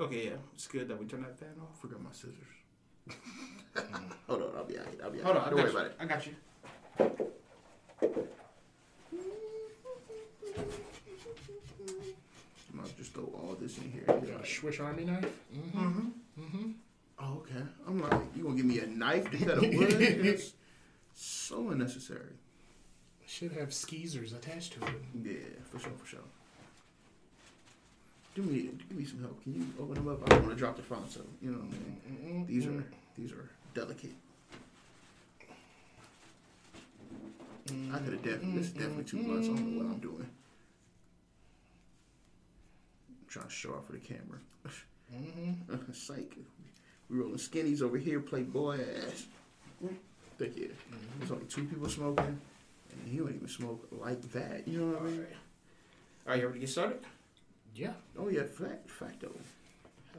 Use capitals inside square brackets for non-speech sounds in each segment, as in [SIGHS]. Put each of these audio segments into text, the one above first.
Okay, yeah, it's good that we turned that fan off. Forgot my scissors. [LAUGHS] Hold on, I'll be alright. I'll be out Hold alright. on, Don't worry you. about it. I got you. I'll just throw all this in here. You got a Swiss Army knife? Mhm, Oh, okay. I'm like, you gonna give me a knife to cut a wood? [LAUGHS] It's so unnecessary. Should have skeezers attached to it. Yeah, for sure, for sure. Give me, give me some help. Can you open them up? I don't want to drop the phone, so you know what I mean. These are, these are delicate. I could have definitely. This is definitely two blunts. I don't know what I'm doing. I'm trying to show off for the camera. Mm-hmm. [LAUGHS] Psych. We rolling skinnies over here. Playboy ass. Think yeah. Mm-hmm. There's only two people smoking, and he don't even smoke like that. You know what I mean? Are you ready to get started? Yeah. Oh yeah, fact, facto.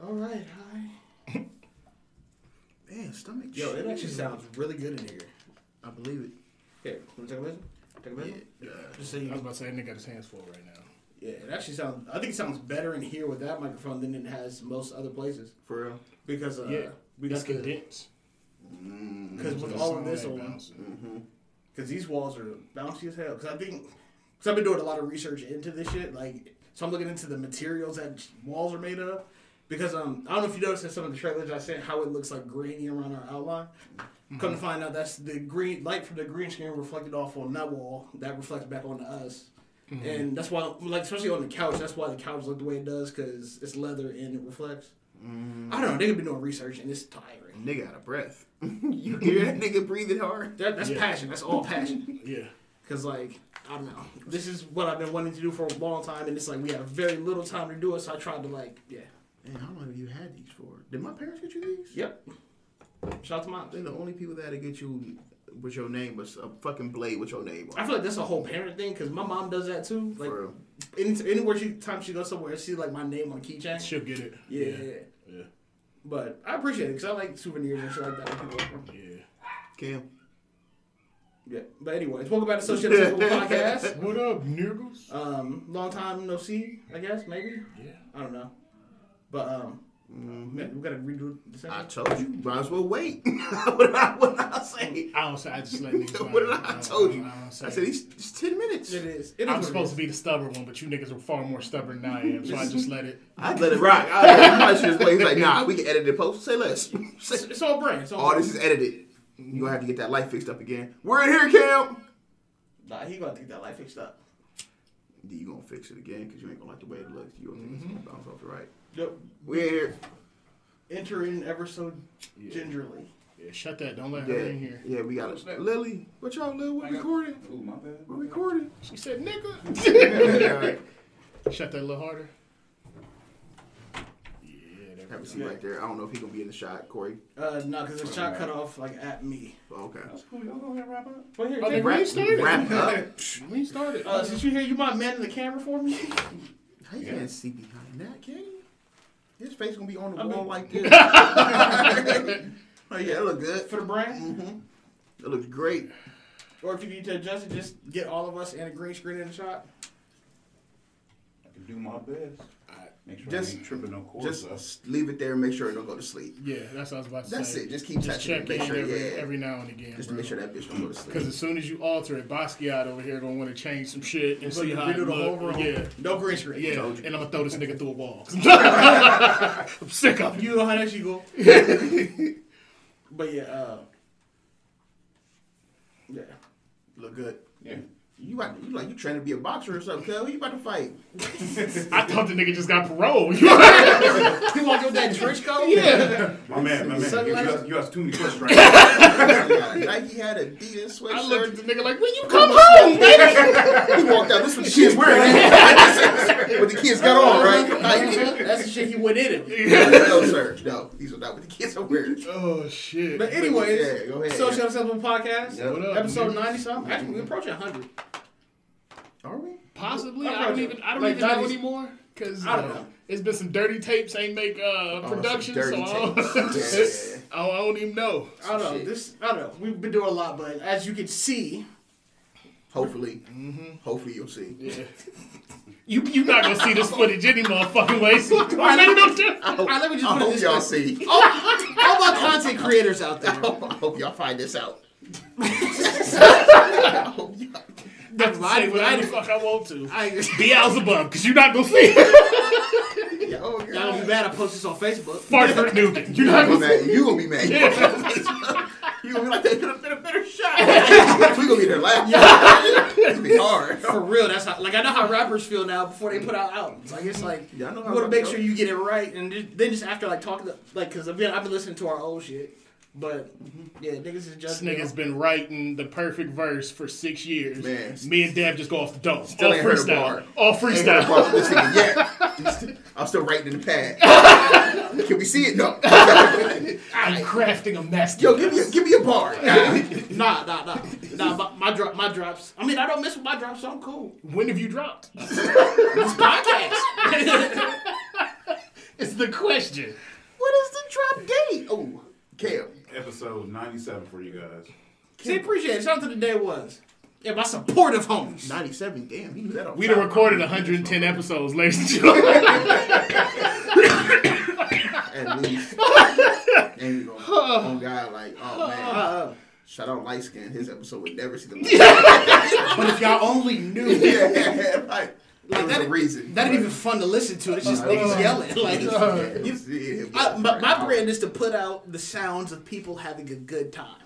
All right, hi. [LAUGHS] Man, stomach. Yo, it actually sounds really good in here. I believe it. Here, let me take a listen. Take a listen. Yeah. Uh, Just so I was you. about to say, that nigga got his hands full right now. Yeah, it actually sounds. I think it sounds better in here with that microphone than it has most other places For real. because uh, Yeah. we got the condensed. Mm. because with all of this on mm-hmm. because these walls are bouncy as hell. Because I think because I've been doing a lot of research into this shit. Like, so I'm looking into the materials that walls are made of. Because um, I don't know if you noticed in some of the trailers I sent how it looks like grainy around our outline. Come to mm-hmm. find out, that's the green light from the green screen reflected off on that wall. That reflects back onto us, mm-hmm. and that's why, like, especially on the couch, that's why the couch look the way it does because it's leather and it reflects. Mm. I don't know. They could be doing research and it's tiring. Nigga out of breath. [LAUGHS] you [LAUGHS] hear that nigga breathing hard? That, that's Yeah. passion. That's all passion. [LAUGHS] Yeah. Cause like I don't know, this is what I've been wanting to do for a long time, and it's like we have very little time to do it. So I tried to like, yeah, Man, how long have you had these for? Did my parents get you these? yep. Shout out to mom. They're the only people that get you with your name, but a fucking blade with your name On. I feel like that's a whole parent thing because my mom does that too. Like For real. any, anywhere she time she goes somewhere, she like my name on a keychain. She'll get it. Yeah, Yeah. yeah. Yeah. But I appreciate it because I like souvenirs and shit like that. When. Yeah. Cam. Yeah. But anyways, welcome back to Social Simple [LAUGHS] Podcast. What up, niggas? Um, long time no see, I guess maybe. Yeah. I don't know. But um, man, we gotta redo the same. I told you, might as well wait. [LAUGHS] what did I, what did I say? I don't say. I just let [LAUGHS] niggas. What did. I, I told you? I, don't. I said it's, it's ten minutes. It is. It is I'm supposed is. to be the stubborn one, but you niggas are far more stubborn than I am, so I just let it. I let it rock. I, I probably just wait. He's like, nah, we can edit the post. Say less. It's, Say, it's all brand. It's all all brand. this is edited. You gonna have to get that light fixed up again. We're in here, Cam. Nah, he gonna get that life fixed up. You gonna fix it again because you ain't gonna like the way it looks. You gonna think it's mm-hmm. gonna bounce off the right. Yep. We're here. Enter in ever so Yeah. gingerly. Yeah, shut that. Don't let her Yeah, in here. yeah, we got it. Lily, what y'all, Lil? We're recording. Ooh, my bad. We're recording. She said, "Nigga." yeah, [LAUGHS] all right. Shut that a little harder. Yeah, there Have a seat go. right there. I don't know if he gonna be in the shot, Corey. Uh, no, because the shot cut off like at me. Oh, okay. That's cool. Y'all go ahead and wrap up. Well, here, Oh, they Wrap, started. wrap up. [LAUGHS] [LAUGHS] We started. uh, since you here, you mind manning the camera for me? [LAUGHS] How you Yeah. can't see behind that, can you? His face gonna be on the I wall mean- like this. oh yeah, that look good. for the brand? hmm That looks great. Or if you need to adjust it, just get all of us and a green screen in the shot. I can do my best. Alright. Make sure Just- I ain't tripping no cords up. Just leave it there and make sure it don't go to sleep. yeah, that's what I was about to That's say. That's it. Just keep Just touching check it. Make sure, every, yeah. every now and again. Just to make sure that bitch don't go to sleep. Because as soon as you alter it, Basquiat over here gonna want to change some shit and So see you how redo it the whole look. room. Yeah, No green screen. yeah, Told you. and I'm gonna throw this nigga through a wall. [LAUGHS] I'm sick of you. You know how that shit go. [LAUGHS] but yeah, uh, yeah. Look good. Yeah. You about you like you trying to be a boxer or something? Cuz who you about to fight? [LAUGHS] I thought the nigga just got parole. [LAUGHS] He walked with that trench coat. yeah, My man, my man. You, Sunglasses? ask, you ask too many questions right now. [LAUGHS] Nike had a Adidas I looked at the nigga like, when you come home, baby. He walked out. This is what the kids wearing. what the kids got on, right? Like, That's the shit he went in. It. no, sir. No, these are not what the kids are wearing. Oh shit. But anyways, Yeah, go ahead. Social Simple Podcast, Yep. What up, episode ninety something. Actually, we approaching hundred. Are we? Possibly. I'm I don't even. I don't like even know anymore because I don't uh, know. it's been some dirty tapes ain't make uh, Oh, production, dirty so I don't. [LAUGHS] Yeah. I don't- I don't even know. I don't know. Shit. This I don't know. We've been doing a lot, but as you can see, Hopefully, hopefully you'll see. Yeah. You you not gonna see this footage any motherfucking way. So what am I gonna do? All right, let me just I put it hope this y'all way. see. [LAUGHS] All, all my content creators out there. [LAUGHS] I hope y'all find this out. I hope y'all- That's the I- same whatever the fuck I want to. I, Beelzebub, because you're not gonna see it. [LAUGHS] Oh, y'all gonna be mad I post this on Facebook. Fartford Newton. You're You not gonna gonna be see mad. You gonna be mad. You gonna be [LAUGHS] like, that could have been a better shot. [LAUGHS] we gonna be there laughing. It's gonna be hard. For real, that's how. Like I know how rappers feel now before they put out albums. Like it's like Yeah, I know you want to make rappers sure you get it right, and just, then just after like talking to like because I've been I've been listening to our old shit, but yeah, niggas is This nigga's been writing the perfect verse for six years. Man. Me and Dev just go off the dome. Still all ain't heard a freestyle. bar. All Ain't got a freestyle. bar this nigga yet. [LAUGHS] I'm still writing in the pad. [LAUGHS] Can we see it? No. I'm [LAUGHS] crafting a master. Yo, give me a, give me a bar. nah nah nah nah my, my drop my drops. I mean I don't miss with my drops, so I'm cool. When have you dropped? This podcast. It's the question. What is the drop date? Oh, Cam. Episode 97 for you guys. See, appreciate it. Shout out to the day it was. Yeah, my supportive homies. 97. Damn, he knew that. We'd have recorded 110 episodes, ladies and gentlemen. [LAUGHS] At least. and you go, oh God, like, oh man. Uh, [SIGHS] Shout out light skin. His episode would never see the [LAUGHS] light. but if y'all only knew, [LAUGHS] yeah, right. There Like was that- a reason. that ain't even fun to listen to. It's just Uh, niggas yelling. [LAUGHS] Like, you- see. I, my, my brand is to put out the sounds of people having a good time.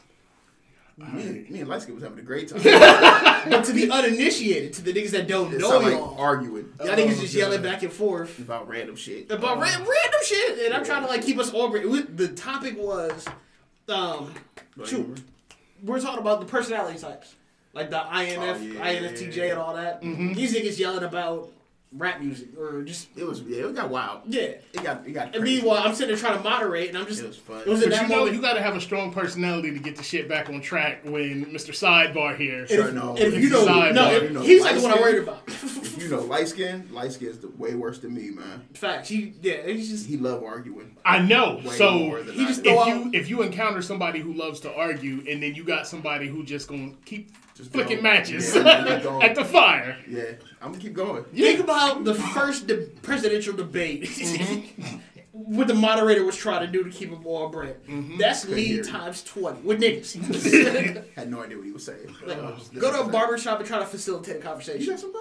Me, and- me and light skin was having a great time. [LAUGHS] But to the uninitiated, to the niggas that don't It know sound like y'all, arguing y'all niggas Oh, just God. yelling back and forth about random shit. about ra- random shit, and I'm trying to like keep us all. The topic was, um, shoot, we're talking about the personality types, like the INF, Oh, yeah. INFTJ, and all that. Mm-hmm. These niggas yelling about rap music or just It was yeah, it got wild. yeah. It got it got And crazy. meanwhile, I'm sitting there trying to moderate, and I'm just. It was fun. It was But that you know, moment. you gotta have a strong personality to get the shit back on track when Mr. Sidebar here. Sure, no. and if you know, Side, no, if- you know, he's like the one I'm worried about. [LAUGHS] If you know light skin, light skin is the way worse than me, man. Facts. He, yeah, he's just. He love arguing. I know. So he just if you if you encounter somebody who loves to argue and then you got somebody who just gonna keep Just flicking go. matches Yeah, [LAUGHS] at the fire. Yeah, I'm gonna keep going. Think about the first de- presidential debate. Mm-hmm. what the moderator was trying to do to keep them all bread. Mm-hmm. That's Couldn't me times 20 with niggas. [LAUGHS] Had no idea what he was saying. Like, I go to a listening. barber shop and try to facilitate a You got some bud?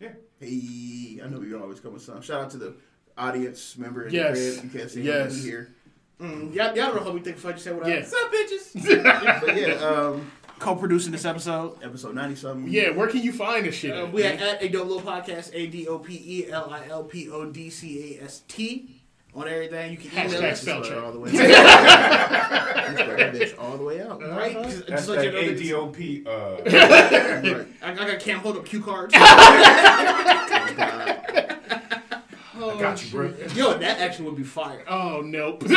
Yeah. Hey, I know you always come with some. Shout out to the audience member in Yes. the crib. You can't see Yes. him here. Mm, y'all, y'all don't know how we think Fudge said what Yeah. What's up, bitches? [LAUGHS] But yeah, um, Co-producing this episode. episode ninety something. Yeah, where can you find this shit? Uh, we are at a dope little podcast, A D O P E L I L P O D C A S T on everything. You can email Hashtag us. spell check. all the way. [LAUGHS] out. Bitch all the way out. Right? Just, That's just let you that know that ADOP. Uh, Right. [LAUGHS] I, I got Cam hold up cue cards. Oh, [LAUGHS] Oh, I got you, bro. Yo, that action would be fire. Oh nope. That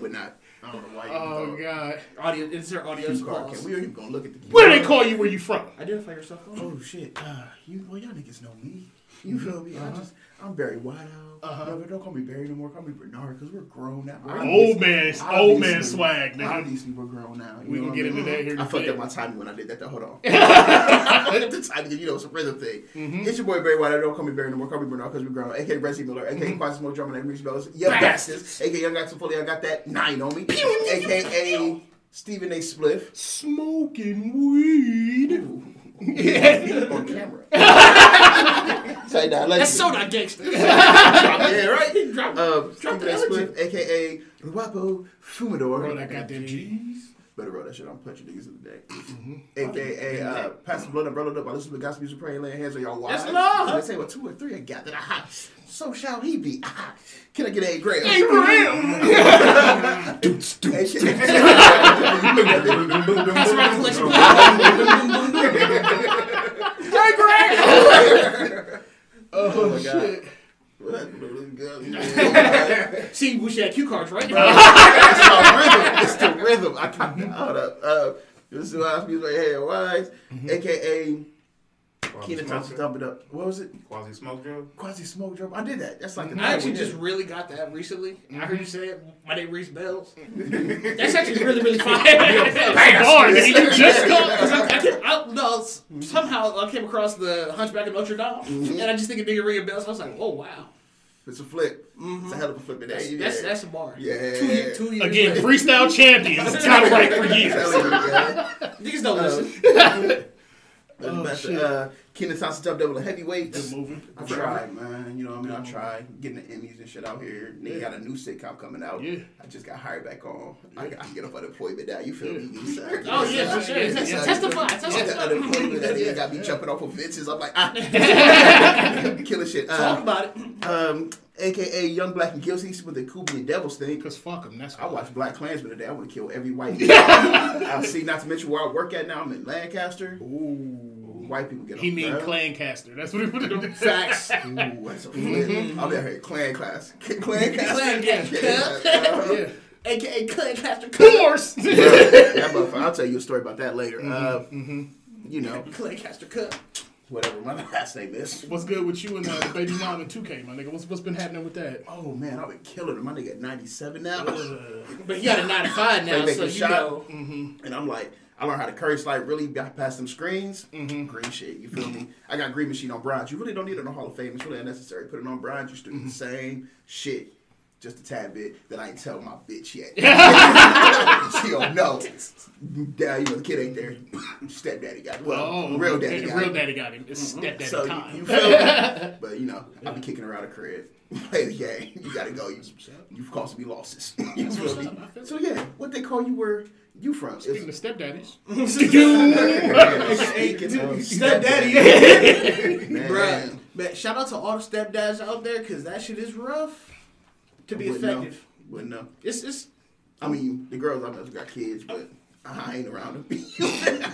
would not. I don't know why you oh thought- god. Audio, insert audio Cue card. We ain't even gonna look at the. Where do they call you? Where you from? Identify yourself. Oh shit! Uh, you well, y'all niggas know me. You feel me? I just I'm Barry Whiteout. Uh-huh. No, don't call me Barry no more. Call me Bernard because we're grown now. Old man, old man swag, nigga. Obviously, we're grown now. you We know can get I mean? into that here. in I a fucked up my timing when I did that. Though. Hold on. I fucked up the timing. You know, it's a rhythm thing. Mm-hmm. It's your boy Barry Whiteout. Don't call me Barry no more. Call me Bernard because we're grown. AKA Brezzy Miller. AKA Mm-hmm. Quasi Smoke Drummer and Reach Bells. Yeah, bastards. AKA Young Got Some Fully. I got that nine on me. AKA Stephen A. Spliff. Smoking weed. [LAUGHS] on camera. [LAUGHS] Say that. That's so not gangster. [LAUGHS] Yeah, right. [LAUGHS] Drop- Um, drop Stephen the A. aka Ruapo Fumador. Bro, that goddamn G's. Better roll that shit. I'm punching niggas in the day. AKA uh, Pass the Blood Umbrella Up. I listen to gospel music, praying, laying hands on y'all wives. Yes, Lord. They say, well, two or three are gathered. Aha. So shall he be. Aha. Can I get a gram? Abraham. Pass around the collection. Oh my god. It's [LAUGHS] See, we should have cue cards, right? [LAUGHS] It's the rhythm. It's the rhythm. I can't. Hold up. Uh, this is why I speak right here. Wise, aka Kenan Thompson it up. What was it? Quasi smoke drug. Quasi smoke drop. I did that. That's like mm-hmm. the I actually yeah. just really got that recently. I heard you say it. My name Reese Bells. [LAUGHS] That's actually [LAUGHS] really really fire. Bar, nigga, you just [LAUGHS] got. Because I, I, I, no, somehow I came across the Hunchback of Notre Dame, mm-hmm. and I just think a nigga ringing bells. I was like, oh wow, It's a flip. It's a mm-hmm. hell of a flip. in there. that's Yeah. that's, that's a bar. Yeah. two, year, two years Again, later. freestyle champions. Title right for I'm years. telling you, yeah. niggas don't uh, listen. Oh, Oh, shit. uh, Kenan Thompson double double heavyweights. Good movie. I tried, man. You know what I mean? I tried getting the Emmys and shit out here. Nigga got a new sitcom coming out. Yeah. I just got hired back on. I, I can get up unemployment now. You feel me? Oh yeah, for sure. Yeah, Testify, yeah. testify. Yeah, testify. unemployment. That nigga got me jumping off of fences. I'm like, ah, [LAUGHS] killing shit. Talk Uh, about it. um, AKA Young Black and Guilty with the Kubian Devils thing. Because fuck them. That's I why. watched Black Klansman today. I want to kill every white. [LAUGHS] [LAUGHS] I see. Not to mention where I work at now. I'm in Lancaster. Ooh. White people get He mean. Clancaster. That's what he put in Facts. [LAUGHS] Ooh, that's a flip. I'll be out here clan class. Clan class. Clan class. Uh-huh. Yeah. AKA Clancaster. Course. [LAUGHS] Yeah, that motherfucker. I'll tell you a story about that later. Uh, Mm-hmm. you know, Clancaster Cup. Whatever my [LAUGHS] last name is. What's good with you and uh, the baby mom and 2K, my nigga? What's what's been happening with that? Oh man, I've been killing him. My nigga at 97 now. But he got a 95 now, so you shot. know. And I'm like, I learned how to curry slide really back past them screens. Mm-hmm. Green shit, you feel me? I got green machine on bronze. You really don't need it on Hall of Fame. It's really unnecessary. Put it on bronze. You're still do the Mm-hmm. same shit. Just a tad bit that I ain't tell my bitch yet. [LAUGHS] [LAUGHS] she don't know. Dad, you know the kid ain't there. Stepdaddy got it. Oh, well, Oh, real daddy got Real it. daddy got him. It's mm-hmm. stepdaddy So you, time. you feel me? [LAUGHS] But you know, I be kicking her out of crib. Play the game. You gotta go. You, you've caused me losses. you feel me? up. I feel So yeah, what they call you where you from? Speaking It's- of stepdaddies, Speaking of Stepdaddy. Man, Bruh. Man, shout out to all the stepdads out there, because that shit is rough to be Wouldn't know. effective. Wouldn't know. It's, it's, I mean, the girls I know got kids, but I ain't around them. [LAUGHS]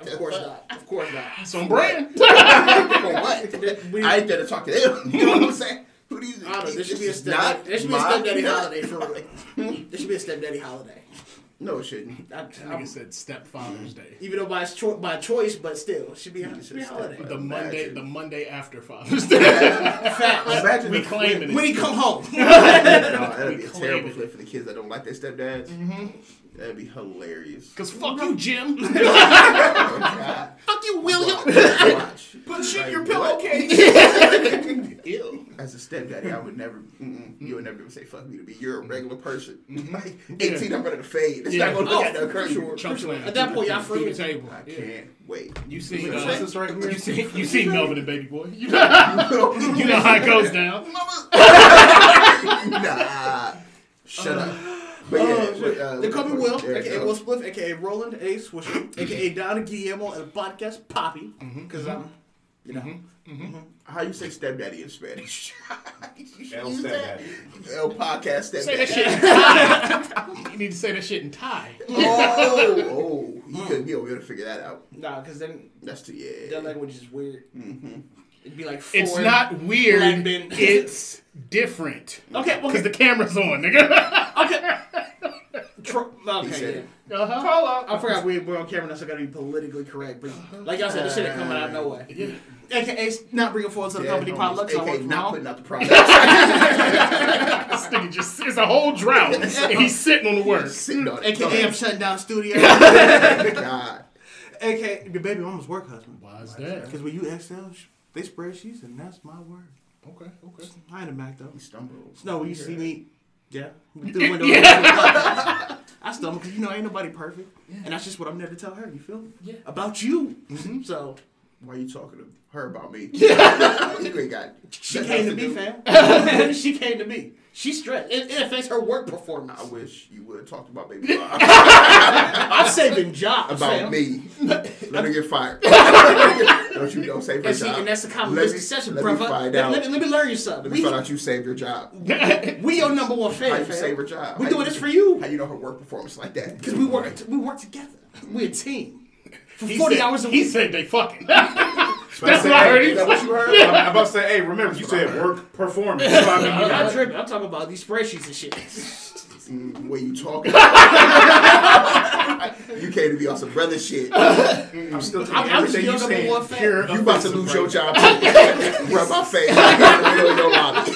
of course not. Of course not. it's on brand. [LAUGHS] For what? We- [LAUGHS] I ain't there to talk to them. You know what I'm saying? Who these? I don't know. There should be a this stepdaddy. There should be a my- stepdaddy holiday for real. There should be a stepdaddy holiday. No, it shouldn't. I, Nigga I'm- said stepfather's day. even though by cho- by choice, but still, it should be it should be a holiday. The Monday, Imagine. the Monday after Father's Day. Facts. Imagine [LAUGHS] we the claiming When it. he come home. [LAUGHS] No, that'd be a terrible claim flip for the kids that don't like their stepdads. Mm-hmm. That'd be hilarious. Cause fuck you, Jim. [LAUGHS] Oh, Fuck you, William. Watch. Put shit Like, in your what? pillowcase. [LAUGHS] Ew. As a stepdaddy, I would never, mm-mm, you would never say fuck me to be. You're a regular person. Mm-hmm. Like, 18, I'm ready to fade. It's Yeah. not going to look Oh, at that for curtain. sure. Chump. At that point, y'all Through free. the table. I Yeah. can't wait. You see, What's uh, this right here? you see, you [LAUGHS] see Melvin and Baby Boy. You know, you know how it goes down. nah. Shut up. But yeah, Oh, shit. uh, They call me Will, there aka go. Will Spliff, aka Roland [CLEARS THROAT] A. Swisher, aka Donna Guillermo, and the podcast Poppy, because I'm, you know, How you say stepdaddy in Spanish? [LAUGHS] El You stepdaddy. say- El podcast Say that shit in [LAUGHS] Thai. You need to say that shit in Thai. Oh, oh, you couldn't be over here to figure that out. nah, because then That's too yeah. That language is weird. Mm-hmm. It'd be like It's not weird. Black. It's different. Okay, Because okay, the camera's on, nigga. okay. Tro- He said yeah. it. Uh-huh. I forgot we, we're on camera so I gotta be politically correct. But like y'all said, this shit ain't coming out no way. Yeah. AKA not bringing forward to the Yeah, company homies, potluck, so AKA work not putting out the [LAUGHS] product. This nigga just, it's a whole drought. and he's sitting on the work. Sitting on it. AKA I'm shutting down studio. [LAUGHS] God. AKA your baby mama's work husband. Why is that? Because when you exhale, sh- they spreadsheets, and that's my word. Okay, okay. I ain't a Mac though. He stumbled. No, when you see me, yeah, through the window. [LAUGHS] I stumble because you know ain't nobody perfect, and that's just what I'm there to tell her. You feel me? Yeah. About you. Mm-hmm. So Why are you talking to her about me? [LAUGHS] you ain't got. [LAUGHS] she came to do. me, fam. she came to me. She stressed. It, it affects her work performance. I wish you would have talked about baby [LAUGHS] Bob. I'm saving jobs, about fam. me. Let her get fired. [LAUGHS] don't you don't save her And, see, job. and that's the common Let me- misconception, let me find Let, out. let me, let me learn you something. Let me We, find out you saved your job. [LAUGHS] we your number one fan, How you fam. save her job? We How doing this for you How you know her work performance like that? because we work. We work together. We're a team. For He 40 said, hours a week. He week. said they fucking. That's what I heard he Is that what you heard? I'm, I'm about to say, hey, remember you said work performance. [LAUGHS] So I mean? I'm not tripping. I'm talking about these spreadsheets and shit. Yes. Mm, Where you talking? [LAUGHS] you came to be on some brother shit. I'm still taking I'm, I'm just everything your you number saying. one fan. You about to lose your job too. Rub my face. in the middle of your lobby.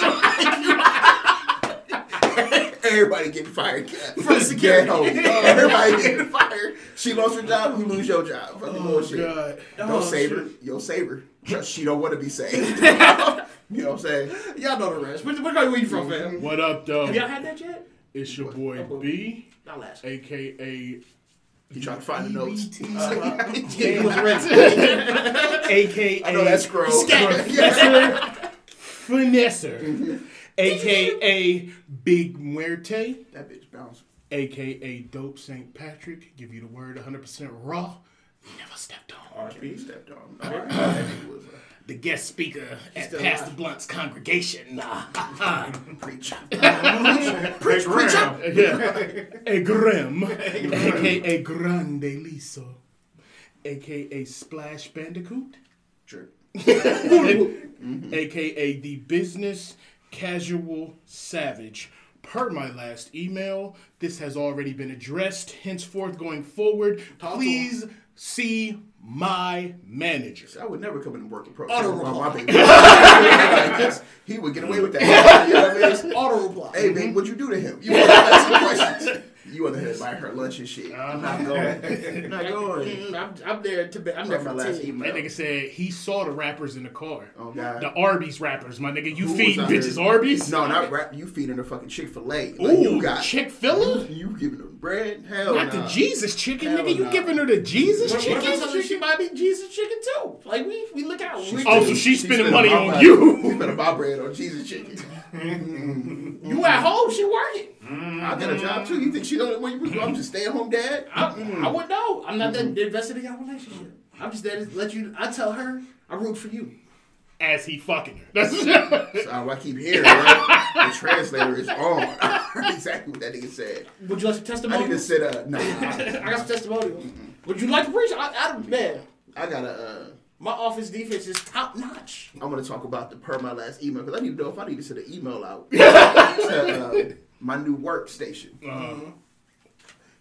Everybody getting fired. [LAUGHS] For security. Get home. Everybody getting fired. She lost her job. You lose your job. Fucking Oh, bullshit. God. Don't Oh, save shit. her. You'll save her. Trust she don't want to be saved. [LAUGHS] you know what I'm saying? Y'all know the rest. Where, where, where you from, fam? Mm-hmm. What up, though? Have y'all had that yet? It's your boy B, I'll ask. aka You trying to find the notes. [LAUGHS] Uh-huh. He was ready. aka I know that's gross. Professor Finesser, mm-hmm. Aka Big Muerte, That bitch bounce. aka Dope St. Patrick. Give you the word 100% raw. Never stepped on. RP stepped on. [COUGHS] The guest speaker at Pastor alive. Blunt's congregation. [LAUGHS] [LAUGHS] a preacher. Preach, preacher. Yeah. [LAUGHS] A Grim, aka Grande Liso, aka Splash Bandicoot, Sure. aka mm-hmm. the Business Casual Savage. Per my last email, this has already been addressed. Henceforth, going forward, please see my manager. I would never come in and work in pro. Auto reply. [LAUGHS] He would get away with that. You know what I mean? Auto reply. Hey, man, what'd you do to him? You [LAUGHS] want to ask some questions. You on the head buy her lunch and shit. Uh-huh. I'm not going. [LAUGHS] I'm not going. I'm, I'm there to be. I'm there That's for my last team. email. That nigga said he saw the rappers in the car. Oh, God. The Arby's rappers, my nigga. You Who feeding bitches there? Arby's? No, not rap. You feeding her fucking Chick Fil A. Like, Ooh, you got Chick Fil A? You giving her bread? Hell Not nah. the Jesus chicken, Hell nigga. You nah. giving her the Jesus What, what chicken? she might be Jesus chicken too? Like we we look out. We, Oh, so she's spending money on money. you. She spending my bread on Jesus chicken. You at home? She working. I got a job too. You think she don't? What you, I'm just stay at home dad. I, I wouldn't know. I'm not that invested in our relationship. I'm just there to let you. I tell her I root for you. As he fucking her. That's So I keep hearing right? the translator is on. [LAUGHS] Exactly what that nigga said. Would you like some I need to testimonials? sit uh no. [LAUGHS] I got some testimonials. Would you like to preach? I, I man, I gotta uh my office defense is top notch. I'm gonna talk about the per my last email because I need to know if I need to send an email out [LAUGHS] to uh, my new workstation. uh,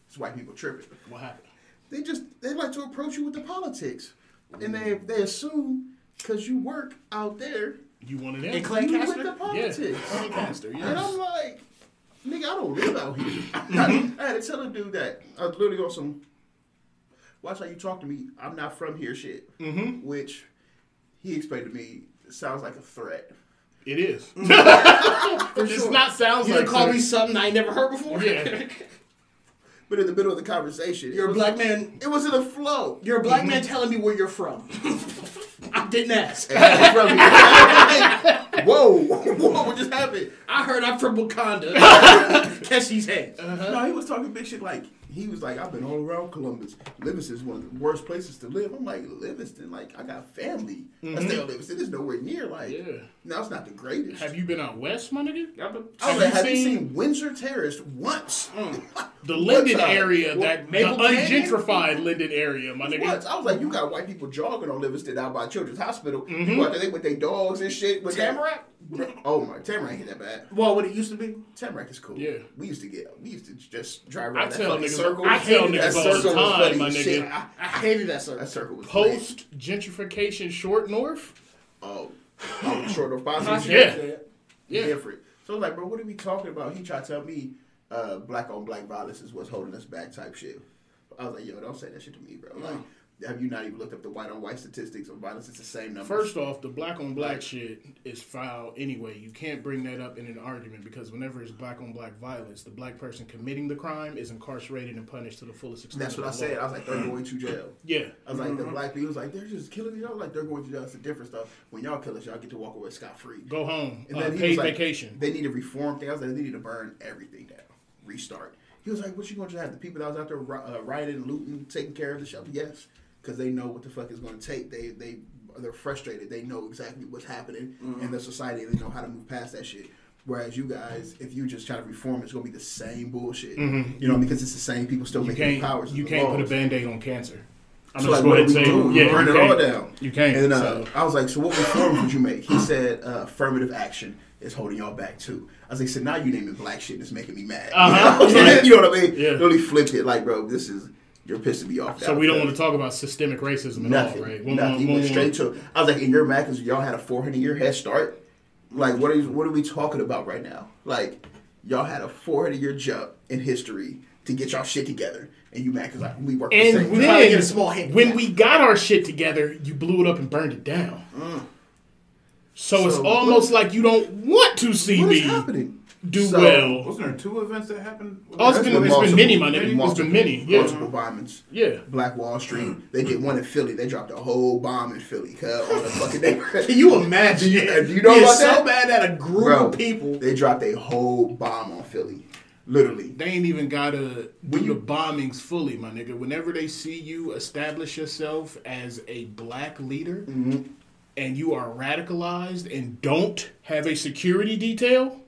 It's white people tripping. what happened? They just they like to approach you with the politics, and they they assume because you work out there, You wanted In that? Clay- you with Lancaster? the Yeah. politics. Lancaster, And. I'm like, nigga, I don't live out here. [LAUGHS] I had to tell a dude that I was literally on some. Watch how you talk to me. I'm not from here, shit. Mm-hmm. Which he explained to me sounds like a threat. It is. [LAUGHS] For It's sure. not sounds You like done call me something I ain't never heard before. Yeah. [LAUGHS] But in the middle of the conversation, You're a was- black man. It was in a flow. You're a black man [LAUGHS] telling me where you're from. I didn't ask. I'm from here. Whoa, whoa, what just happened? I heard I'm from Wakanda. Catch these heads. No, he was talking big shit like he was like, I've been all around Columbus. Livingston is one of the worst places to live. I'm like, Livingston, like I got family. I stay in mm-hmm. Livingston. It's nowhere near like Yeah. now it's not the greatest. Have you been out west, my nigga? I was have like, you have you seen- seen Windsor Terrace once? Mm. [LAUGHS] The Linden area, What, that the Maple Canyon? ungentrified Linden area, my nigga. Once. I was like, you got white people jogging on Livingston out by Children's Hospital. You mm-hmm. go out there they with their dogs and shit. With their- Tamarack? Oh my, Tamarack ain't that bad. Well, what it used to be. Tamarack is cool. Yeah. we used to get, we used to just drive I around that tell fucking niggas, circle. I tell hated niggas that all the circle was time, funny my nigga. shit. I, I hated that circle. That circle was lit. Post gentrification short north. Oh, oh short of positive. Yeah. Yeah. different. So like, bro, what are we talking about? He tried to tell me uh, black on black violence is what's holding us back, type shit. I was like, yo, don't say that shit to me, bro. Like, have you not even looked up the white on white statistics of violence? It's the same number. First off, the black on black shit is foul anyway. You can't bring that up in an argument because whenever it's black on black violence, the black person committing the crime is incarcerated and punished to the fullest extent. that's what I the said. I was like, they're going to jail. Yeah. I was like, the black people was like, they're just killing each other. Like they're going to jail. It's a different stuff. When y'all kill us, y'all get to walk away scot free. Go home. And Uh, he paid was like, vacation. They need to reform things. I was like, they need to burn everything down, restart. He was like, "What you going to have the people that was out there uh, rioting, looting, taking care of the shelter?" Yes, because they know what the fuck is going to take. They they they're frustrated. They know exactly what's happening in the society. They know how to move past that shit. Whereas you guys, if you just try to reform, it's gonna be the same bullshit. You know, because it's the same people still You making can't. powers. You can't put a laws. band aid on cancer. I'm So, gonna like, what ahead and do we say, do? yeah, burn you it all down. You can't. And uh, so. I was like, so what reforms would you make? He said uh, affirmative action is holding y'all back too. I was like, so now you naming black shit and it's making me mad. Uh-huh. [LAUGHS] you know what I mean? Yeah. Really flipped it. Like, bro, this is you're pissing me off. So we don't want to talk about systemic racism at nothing. all, right? nothing. He went straight to. I was like, in your Mac, because y'all had a 400 year head start. Like, what are you, what are we talking about right now? Like, y'all had a 400 year jump in history to get y'all shit together, and you Mac is like, we work the And same. Then, get a small hint. when we got our shit together, you blew it up and burned it down. Mm. So, it's So, almost like you don't want to see What is me happening? Do So- well. Wasn't there two events that happened? Oh, it's been, it's been many, my nigga. It's multiple- been many. Yeah. Multiple bombings. Yeah. Black Wall Street. They did one in Philly. They dropped a whole bomb in Philly. cuz, on the fucking day. [LAUGHS] Can you imagine? Do you- do you know about so that? bad that a group Bro, of people. They dropped a whole bomb on Philly. Literally. They ain't even gotta do When you- the bombings fully, my nigga. Whenever they see you establish yourself as a black leader Mm-hmm. and you are radicalized and don't have a security detail,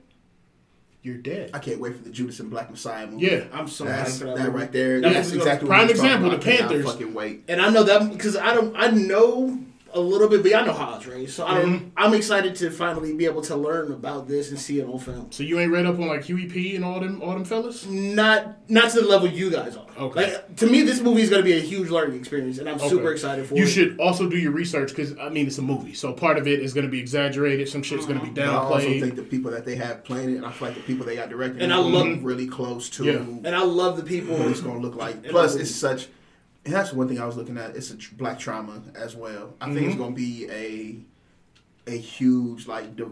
you're dead. I can't wait for the Judas and Black Messiah movie. Yeah. I'm so That's, hyped for that. that right there. That That's exactly prime what we was talking example, about. the I cannot Panthers. fucking wait. And I know that because I don't. I know a little bit, but I know how it's raised. So I don't. Mm-hmm. I'm excited to finally be able to learn about this and see it on film. So you ain't read up on like Huey P and all them all them fellas? Not not to the level you guys are. Okay. Like to me, this movie is going to be a huge learning experience, and I'm super excited for You it. should also do your research because I mean it's a movie, so part of it is going to be exaggerated. Some shit's going to be But I also think the people that they have playing it, and I feel like the people they got directing, And I love- look really close to Yeah. And I love the people. what it's gonna look like. Plus, it's such. And that's one thing I was looking at. It's a tr- black trauma as well. I think Mm-hmm. it's gonna be a a huge like. Di-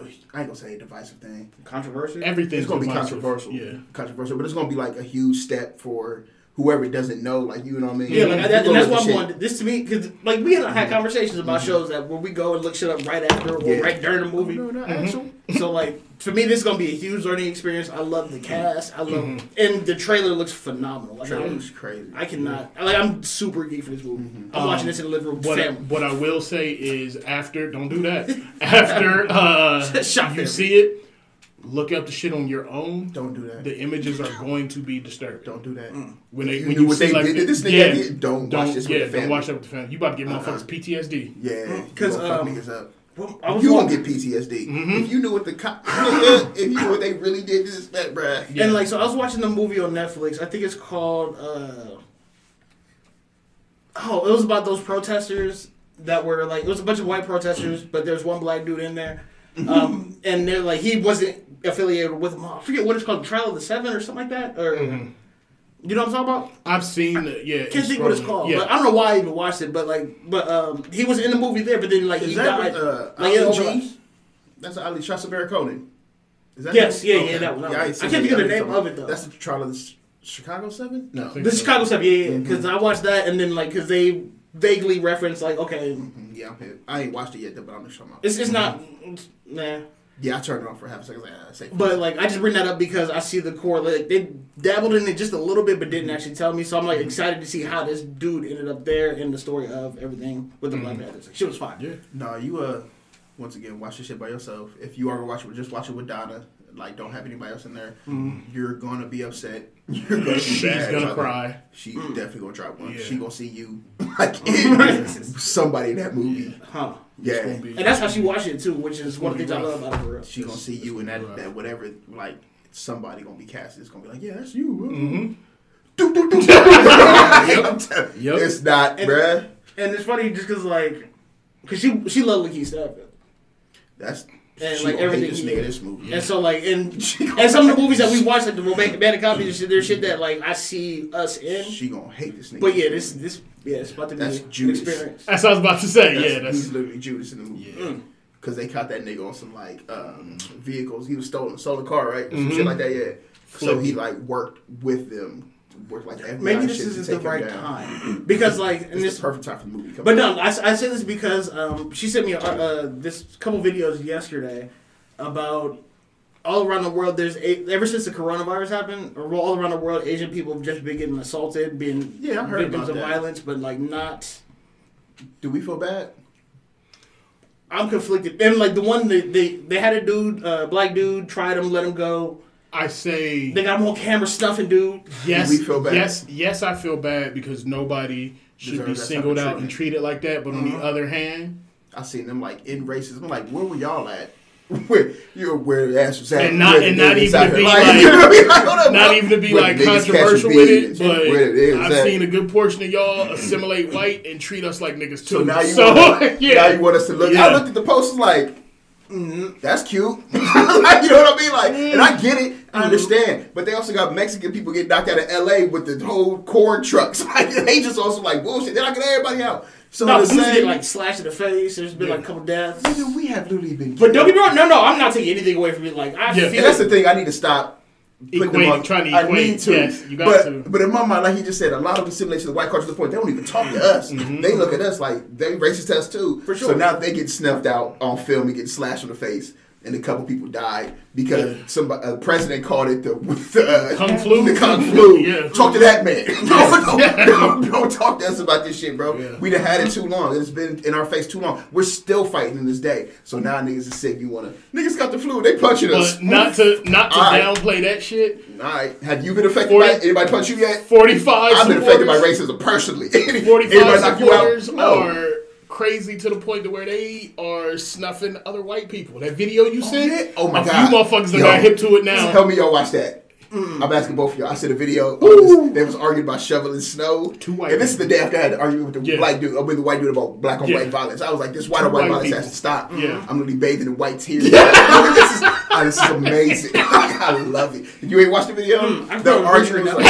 I ain't gonna say a divisive thing. Controversial. Everything's It's gonna be controversial. Yeah. controversial, but it's gonna be like a huge step for whoever doesn't know. Like you know what I mean? Yeah, like that, and that's look why I'm shit. wanting this to me because like we had had mm-hmm. conversations about mm-hmm. shows that where we go and look shit up right after or Yeah. right during the movie. No, no, mm-hmm. actual- So like for me, this is gonna be a huge learning experience. I love the cast. I love and the trailer looks phenomenal. Like Trailer I'm, crazy. I cannot. Like I'm super geek for this movie. I'm Um, watching this in the living room. What I, what I will say is after don't do that. [LAUGHS] After uh, Shot you see it, look up the shit on your own. Don't do that. The images are going to be disturbed. Don't do that. When they You when you what see they like did to this nigga, yeah, did- don't watch don't this with yeah the don't watch that with the family. You about to get Uh-uh. motherfuckers PTSD. Yeah, because fuck um, niggas up. Well, You gonna get PTSD Mm-hmm. if you knew what the cop. if you knew what they really did to this that bruh. Yeah. And like, so I was watching the movie on Netflix. I think it's called. uh Oh, it was about those protesters that were like, it was a bunch of white protesters, but there's one black dude in there, um, and they're like, he wasn't affiliated with them. I forget what it's called, Trial of the Seven or something like that, or you know what I'm talking about? I've seen the- yeah. Can't think what it's called. Yeah. But I don't know why I even watched it, but like, but um, he was in the movie there, but then like he Is that died. with, uh, like Ali That's Ali Shasta Barry Conan. Is that Yes, yeah, yeah, that one, ain't I seen can't think of the name of it, though. That's the trial of the Ch- Chicago Seven. No, The so. Chicago stuff, yeah, yeah, Mm-hmm. because I watched that, and then like, because they vaguely reference like, okay, Mm, yeah, I'm hit. I ain't watched it yet, but I'm just talking about. it's it's not, it's, nah. Yeah, I turned it on for half a second. Like, ah, safe. But like, I just bring that up because I see the core. Like, they dabbled in it just a little bit, but didn't actually tell me. So I'm like excited to see how this dude ended up there in the story of everything with the Black Panthers. Like, shit was fine. Yeah. No, you uh, once again, watch this shit by yourself. If you are gonna watch it, just watch it with Donna. Like, don't have anybody else in there. You're gonna be upset. [LAUGHS] You're gonna be. She's bad. gonna cry. She definitely gonna drop one. Yeah. She gonna see you [LAUGHS] like [LAUGHS] somebody in that movie. Huh. Yeah, And that's how she watched it too, which is one of the things I love about her. For real. she gonna see you in that, that whatever like somebody gonna be cast. It's gonna be like, yeah, that's you. Mm-hmm. Do, do, do. I'm Yep. It's not, And- bruh. And it's funny just because like, cause she she loved LaKeith Stanfield. That's And, she like, everything this he nigga did. this movie. And so like and [LAUGHS] and some of the movies that we watched, like the romantic bad copies and shit, there's shit that like I see us in. She gonna hate this nigga. But yeah, this this yeah, it's about to be That's an Judas. experience. That's what I was about to say. That's, yeah, that's he's literally Judas in the movie. Yeah. Cause they caught that nigga on some like um, vehicles. He was stolen, stolen car, right? Some Mhm. shit like that. Yeah. So he like worked with them, worked like Maybe this isn't the right time [CLEARS THROAT] because like and this the perfect time for the movie. Come But on. no, I, I say this because um, she sent me uh, this couple videos yesterday about all around the world. There's a, ever since the coronavirus happened, or all around the world, Asian people have just been getting assaulted, being Yeah, I heard victims of that. violence, but like not. Do we feel bad? I'm conflicted, and like the one that they they had a dude, uh, black dude, tried him, let him go. I say They got more on camera snuffing dude. yes. we feel bad? Yes, yes, I feel bad because nobody should deserve be singled out and treated like that. But on the uh-huh. other hand, I seen them like in races. I'm like, where were y'all at? [LAUGHS] Where you're where the ass was at? And not- and not even to be Like, like- you know I mean? Like, up, not even to be like the niggas catching controversial with it, but where I've at. seen a good portion of y'all assimilate white and treat us like niggas too. So now you So, want yeah. [LAUGHS] now you want us to look. Yeah. I looked at the post like, mm, that's cute. [LAUGHS] you know what I mean? Like, and I get it, I understand. But they also got Mexican people getting knocked out of L.A. with the whole corn trucks. [LAUGHS] Like they just also like bullshit. They're knocking everybody out. So No, the same, get like slashed in the face. There's been like a couple deaths. nigga, we have literally been. But don't get me wrong. No, no, I'm not taking anything away from it. Like I Yeah. feel And that's the thing. I need to stop. Equate- on- trying to I equate, need to. yes, you got but, to. But in my mind, like he just said, a lot of the simulations of white culture to the point they don't even talk to us. Mm-hmm. They look at us like they racist us too. For sure. So now they get snuffed out on film and get slashed in the face, and a couple people died because Yeah. somebody, a president called it the, [LAUGHS] the Kung flu? The kung flu. [LAUGHS] Yeah. Talk to that man. [LAUGHS] don't, Yeah. don't, don't talk to us about this shit, bro. Yeah. We done had it too long. It's been in our face too long. We're still fighting in this day. So mm. now niggas is sick. You wanna niggas got the flu. They punching us. But not to not to All right. downplay that shit. All right. Have you been affected Forty- by anybody punch you yet? Forty five. I've been affected by racism personally. Forty five knock you out? supporters No. Are crazy to the point to where they are snuffing other white people. That video you sent, yeah? Oh my a God. few motherfuckers that Yo. got hip to it now. Help me, y'all watch that. I'm asking both of y'all. I said a video. This, they was arguing about shoveling snow. Two white and this is the day after I had to argue with the Yeah. black dude, uh, with the white dude about black on Yeah. white violence. I was like, this white Two on white white violence people. has to stop. Yeah. I'm gonna be bathing in white tears. [LAUGHS] this, is, ah, this is amazing. [LAUGHS] I love it. You ain't watched the video? I've They're arguing. Like, [LAUGHS]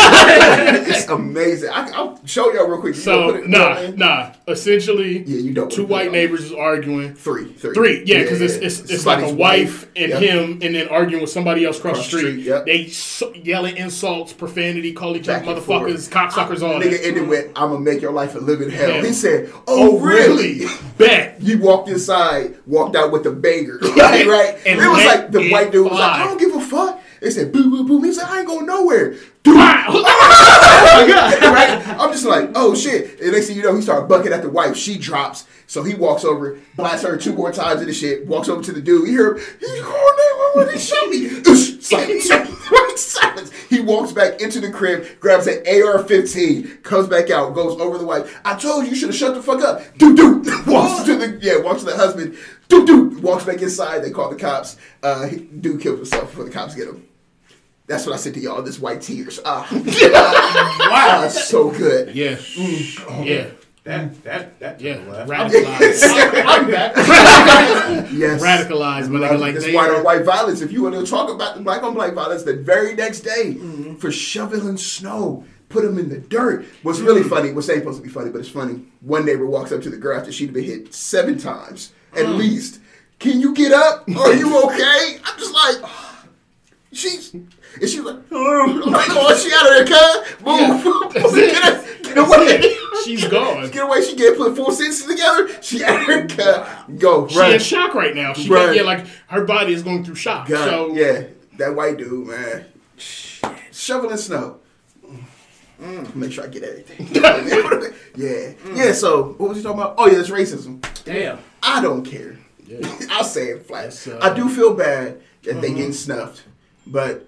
it's amazing. I, I'll show y'all real quick. You So put it- nah, man? nah. Essentially, Yeah, you don't. two wanna put it white on. neighbors is arguing. Three, three, Three, yeah, because it's yeah. it's, it's like a Somebody's wife and Yep. him, and then arguing with somebody else across, Across the the street. street, yep. They so, yelling insults, profanity, call each other and forth. motherfuckers, cocksuckers, all Nigga that. ended mm-hmm. with, "I'm gonna make your life a living hell." Yeah. He said, "Oh, oh really?" [LAUGHS] Bet. You walked inside, walked out with the banger, [LAUGHS] right? Right? And it was like the white dude was like, "I don't give a fuck." They said, "Boo, boo, boo." He said, "I ain't going nowhere." [LAUGHS] Right? I'm just like, "Oh shit!" And next thing you know, he started bucking at the wife. She drops, so he walks over, blasts her two more times in the shit. Walks over to the dude. You hear him? He's nine one. He shot me. Silence. [LAUGHS] Silence. He walks back into the crib, grabs an AR-15, comes back out, goes over the wife. I told you, you should have shut the fuck up. Dude, dude. [LAUGHS] Walks to the yeah, walks to the husband. Dude, dude. Walks back inside. They call the cops. Uh, dude killed himself before the cops get him. That's what I said to y'all. This white tears. Ah, [LAUGHS] wow, that's so good. Yeah, Mm. yeah, That that that yeah. took a left. Radicalized, [LAUGHS] I'm back. [LAUGHS] Yes. radicalized, my nigga. Like this white on white violence. If you want to talk about the black on black violence, the very next day Mm-hmm. for shoveling snow, put them in the dirt. What's Mm. really funny, what's ain't supposed to be funny, but it's funny. One neighbor walks up to the girl after she'd been hit seven times at Mm. least. Can you get up? Are you okay? I'm just like, [SIGHS] she's. And she's like, [LAUGHS] oh, I'm like, oh, she out of there, cuz. Move. That's it. get, her- get away. she's gone. Get away. She can't put four sentences together. She out of there, cuz. Go. She in shock right now. She Right. got, yeah, like her body is going through shock. God, so yeah, that white dude, man, shoveling snow. Make sure I get everything. [LAUGHS] yeah, yeah. So what was he talking about? Oh yeah, it's racism. Damn. I don't care. Yeah. [LAUGHS] I'll say it flat. Uh, I do feel bad that they getting snuffed, but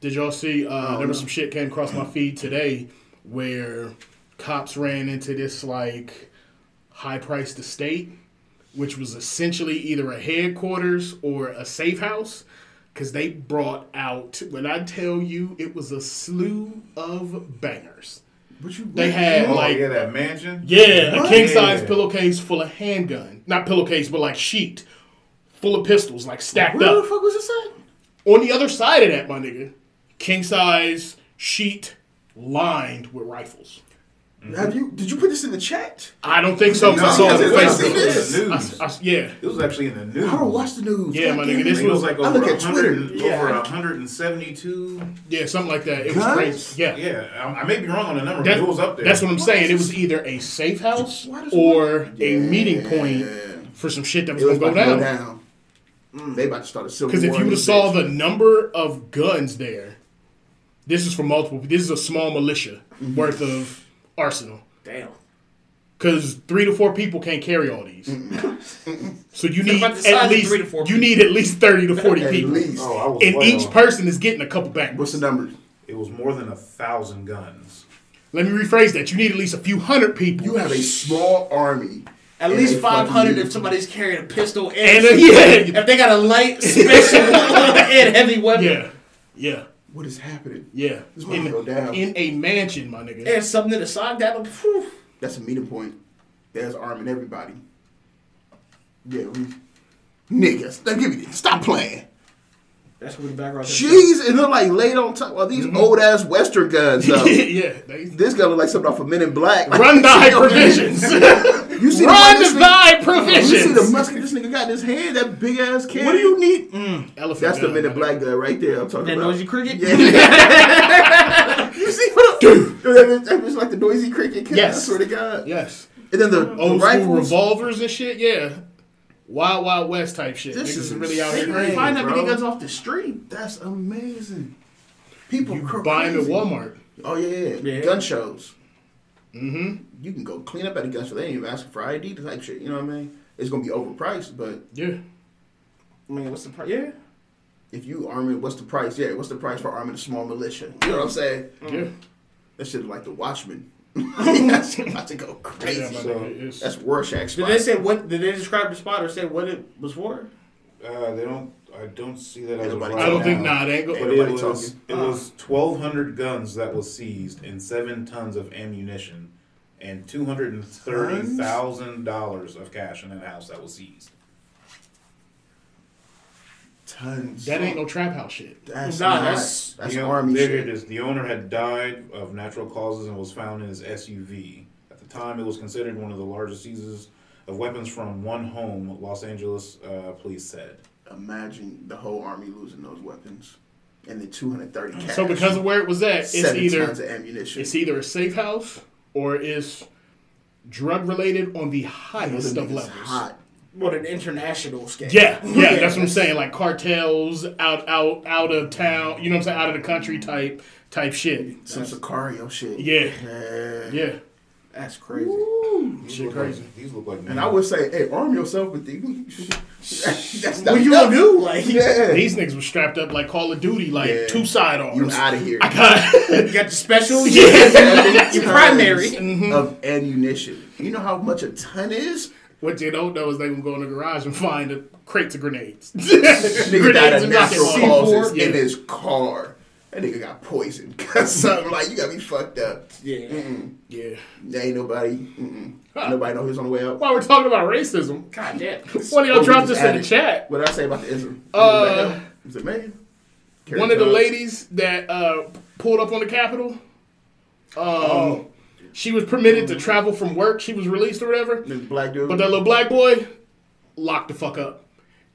Did y'all see? Uh, Oh, there was some shit came across my feed today where cops ran into this like high priced estate, which was essentially either a headquarters or a safe house, because they brought out. When I tell you, it was a slew of bangers. what you They had Oh like yeah, that mansion. yeah, a king size Yeah. pillowcase full of handgun, not pillowcase, but like sheet full of pistols, like stacked Where up. the fuck was this at? On the other side of that, my nigga, king size sheet lined with rifles. Have you? Did you put this in the chat? I don't think so. 'cause I saw it on it was Facebook. in the I- news. I- yeah, It was actually in the news. I don't watch the news. Yeah, my God nigga, this it. It was like I over look at Twitter. 100, Yeah. over 172. yeah, something like that. It was Guns? crazy. Yeah. Yeah, I, I may be wrong on the number, That- but it was up there. That's what I'm saying. It was either a safe house Why does or Yeah. a meeting point for some shit that was It was gonna about go to go down. down. Mm, They about to start a civil war. Because if you in would have this saw bitch. the number of guns there, this is for multiple. This is a small militia Mm-hmm. worth of arsenal. Damn. Because three to four people can't carry all these. [LAUGHS] So you need about the size at least three to four you need at least thirty to forty At people, least. Oh, I was and way each off. person is getting a couple back. What's the number? It was more than a thousand guns. Let me rephrase that. You need at least a few hundred people. You have a small army. At least 500 if somebody's carrying a pistol and, And a- [LAUGHS] yeah. if they got a light special [LAUGHS] and heavy weapon yeah, yeah, What is happening? yeah. This might In, go down. in a mansion, my nigga. and something in the side that'll whew. That's a meeting point. There's arming everybody. Yeah, we. Niggas, now give me this. Stop playing. That's what the background. Jeez, and they're like laid on top. Well, these mm-hmm. old ass Western guns, [LAUGHS] yeah, they, this guy look like something off of Men in Black. run [LAUGHS] thy provisions. [LAUGHS] You see the run one this thy nigga- You see the musket this nigga got in his hand? That big ass cannon. What do you need? Mm. Elephant That's the gun, Men in Black guy right there. I'm talking That about. noisy cricket? Yeah. [LAUGHS] you see what? Dude, that was like the noisy cricket. Cat, Yes. I swear to God. Yes. And then the, the Old school rifles. revolvers and shit. Yeah. Wild Wild West type shit. This Niggas is is really out here. You crazy. find that many bro. guns off the street. That's amazing. People You cr- buy them at. Walmart. Oh yeah, yeah, yeah. Yeah. gun shows. Mm-hmm. You can go clean up at a gun show. They ain't even asking for ID to type shit. You know what I mean? It's gonna be overpriced, but Yeah. I mean, what's the price? Yeah. if you arm it, what's the price? Yeah, what's the price for arming a small militia? You know what I'm saying? Yeah. That shit like the Watchmen. [LAUGHS] That's about to go crazy. my So, nigga, it's- That's Rorschach Did they say what? Did they describe the spot or say what it was for? Uh, they don't. I don't see that as of Nobody right I don't think now. nah, they ain't go. But it nobody was talking. it was twelve hundred guns that was seized and seven tons of ammunition and two hundred and thirty thousand dollars of cash in that house that was seized. Tons. That ain't no trap house shit. That's Nah, not. that's- That's, the, army there shit. it is. The owner had died of natural causes and was found in his SUV. At the time, it was considered one of the largest seizures of weapons from one home. Los Angeles uh, police said. Imagine the whole army losing those weapons, and then 230 cash. So because of where it was at, it's either tons of ammunition. it's either a safe house or it's drug related on the highest of levels. hot. What an international scale. Yeah, yeah, [LAUGHS] that's what I'm saying. Like cartels out, out, out of town. You know what I'm saying? Out of the country type, type shit. Some Sicario shit. Yeah, Yeah. yeah, That's crazy. These Shit look crazy. Like, these look like. And I would say, hey, arm yourself with these. [LAUGHS] That's not What you gonna do? Like, Yeah. these niggas were strapped up like Call of Duty, like Yeah. two sidearms. You out of here. I got. [LAUGHS] you got the special. [LAUGHS] Yeah. Seven Your tons primary. of ammunition. You know how much a ton is? What you don't know is they gonna go in the garage and find a crate of grenades. Nigga died of and rocket natural causes Yeah. in his car. That nigga got poisoned. [LAUGHS] Cause something like you got me fucked up. Yeah. Mm-mm. Yeah. There ain't nobody. Mm-mm. Huh. Nobody know who's on the way out. While we're talking about racism, God damn. [LAUGHS] one of y'all Oh, dropped just this in the chat. What did I say about the ism? Uh, is it Megan? One of the ladies that uh, pulled up on the Capitol, um, Oh. she was permitted to travel from work. She was released or whatever. This black dude. But that little black boy, locked the fuck up.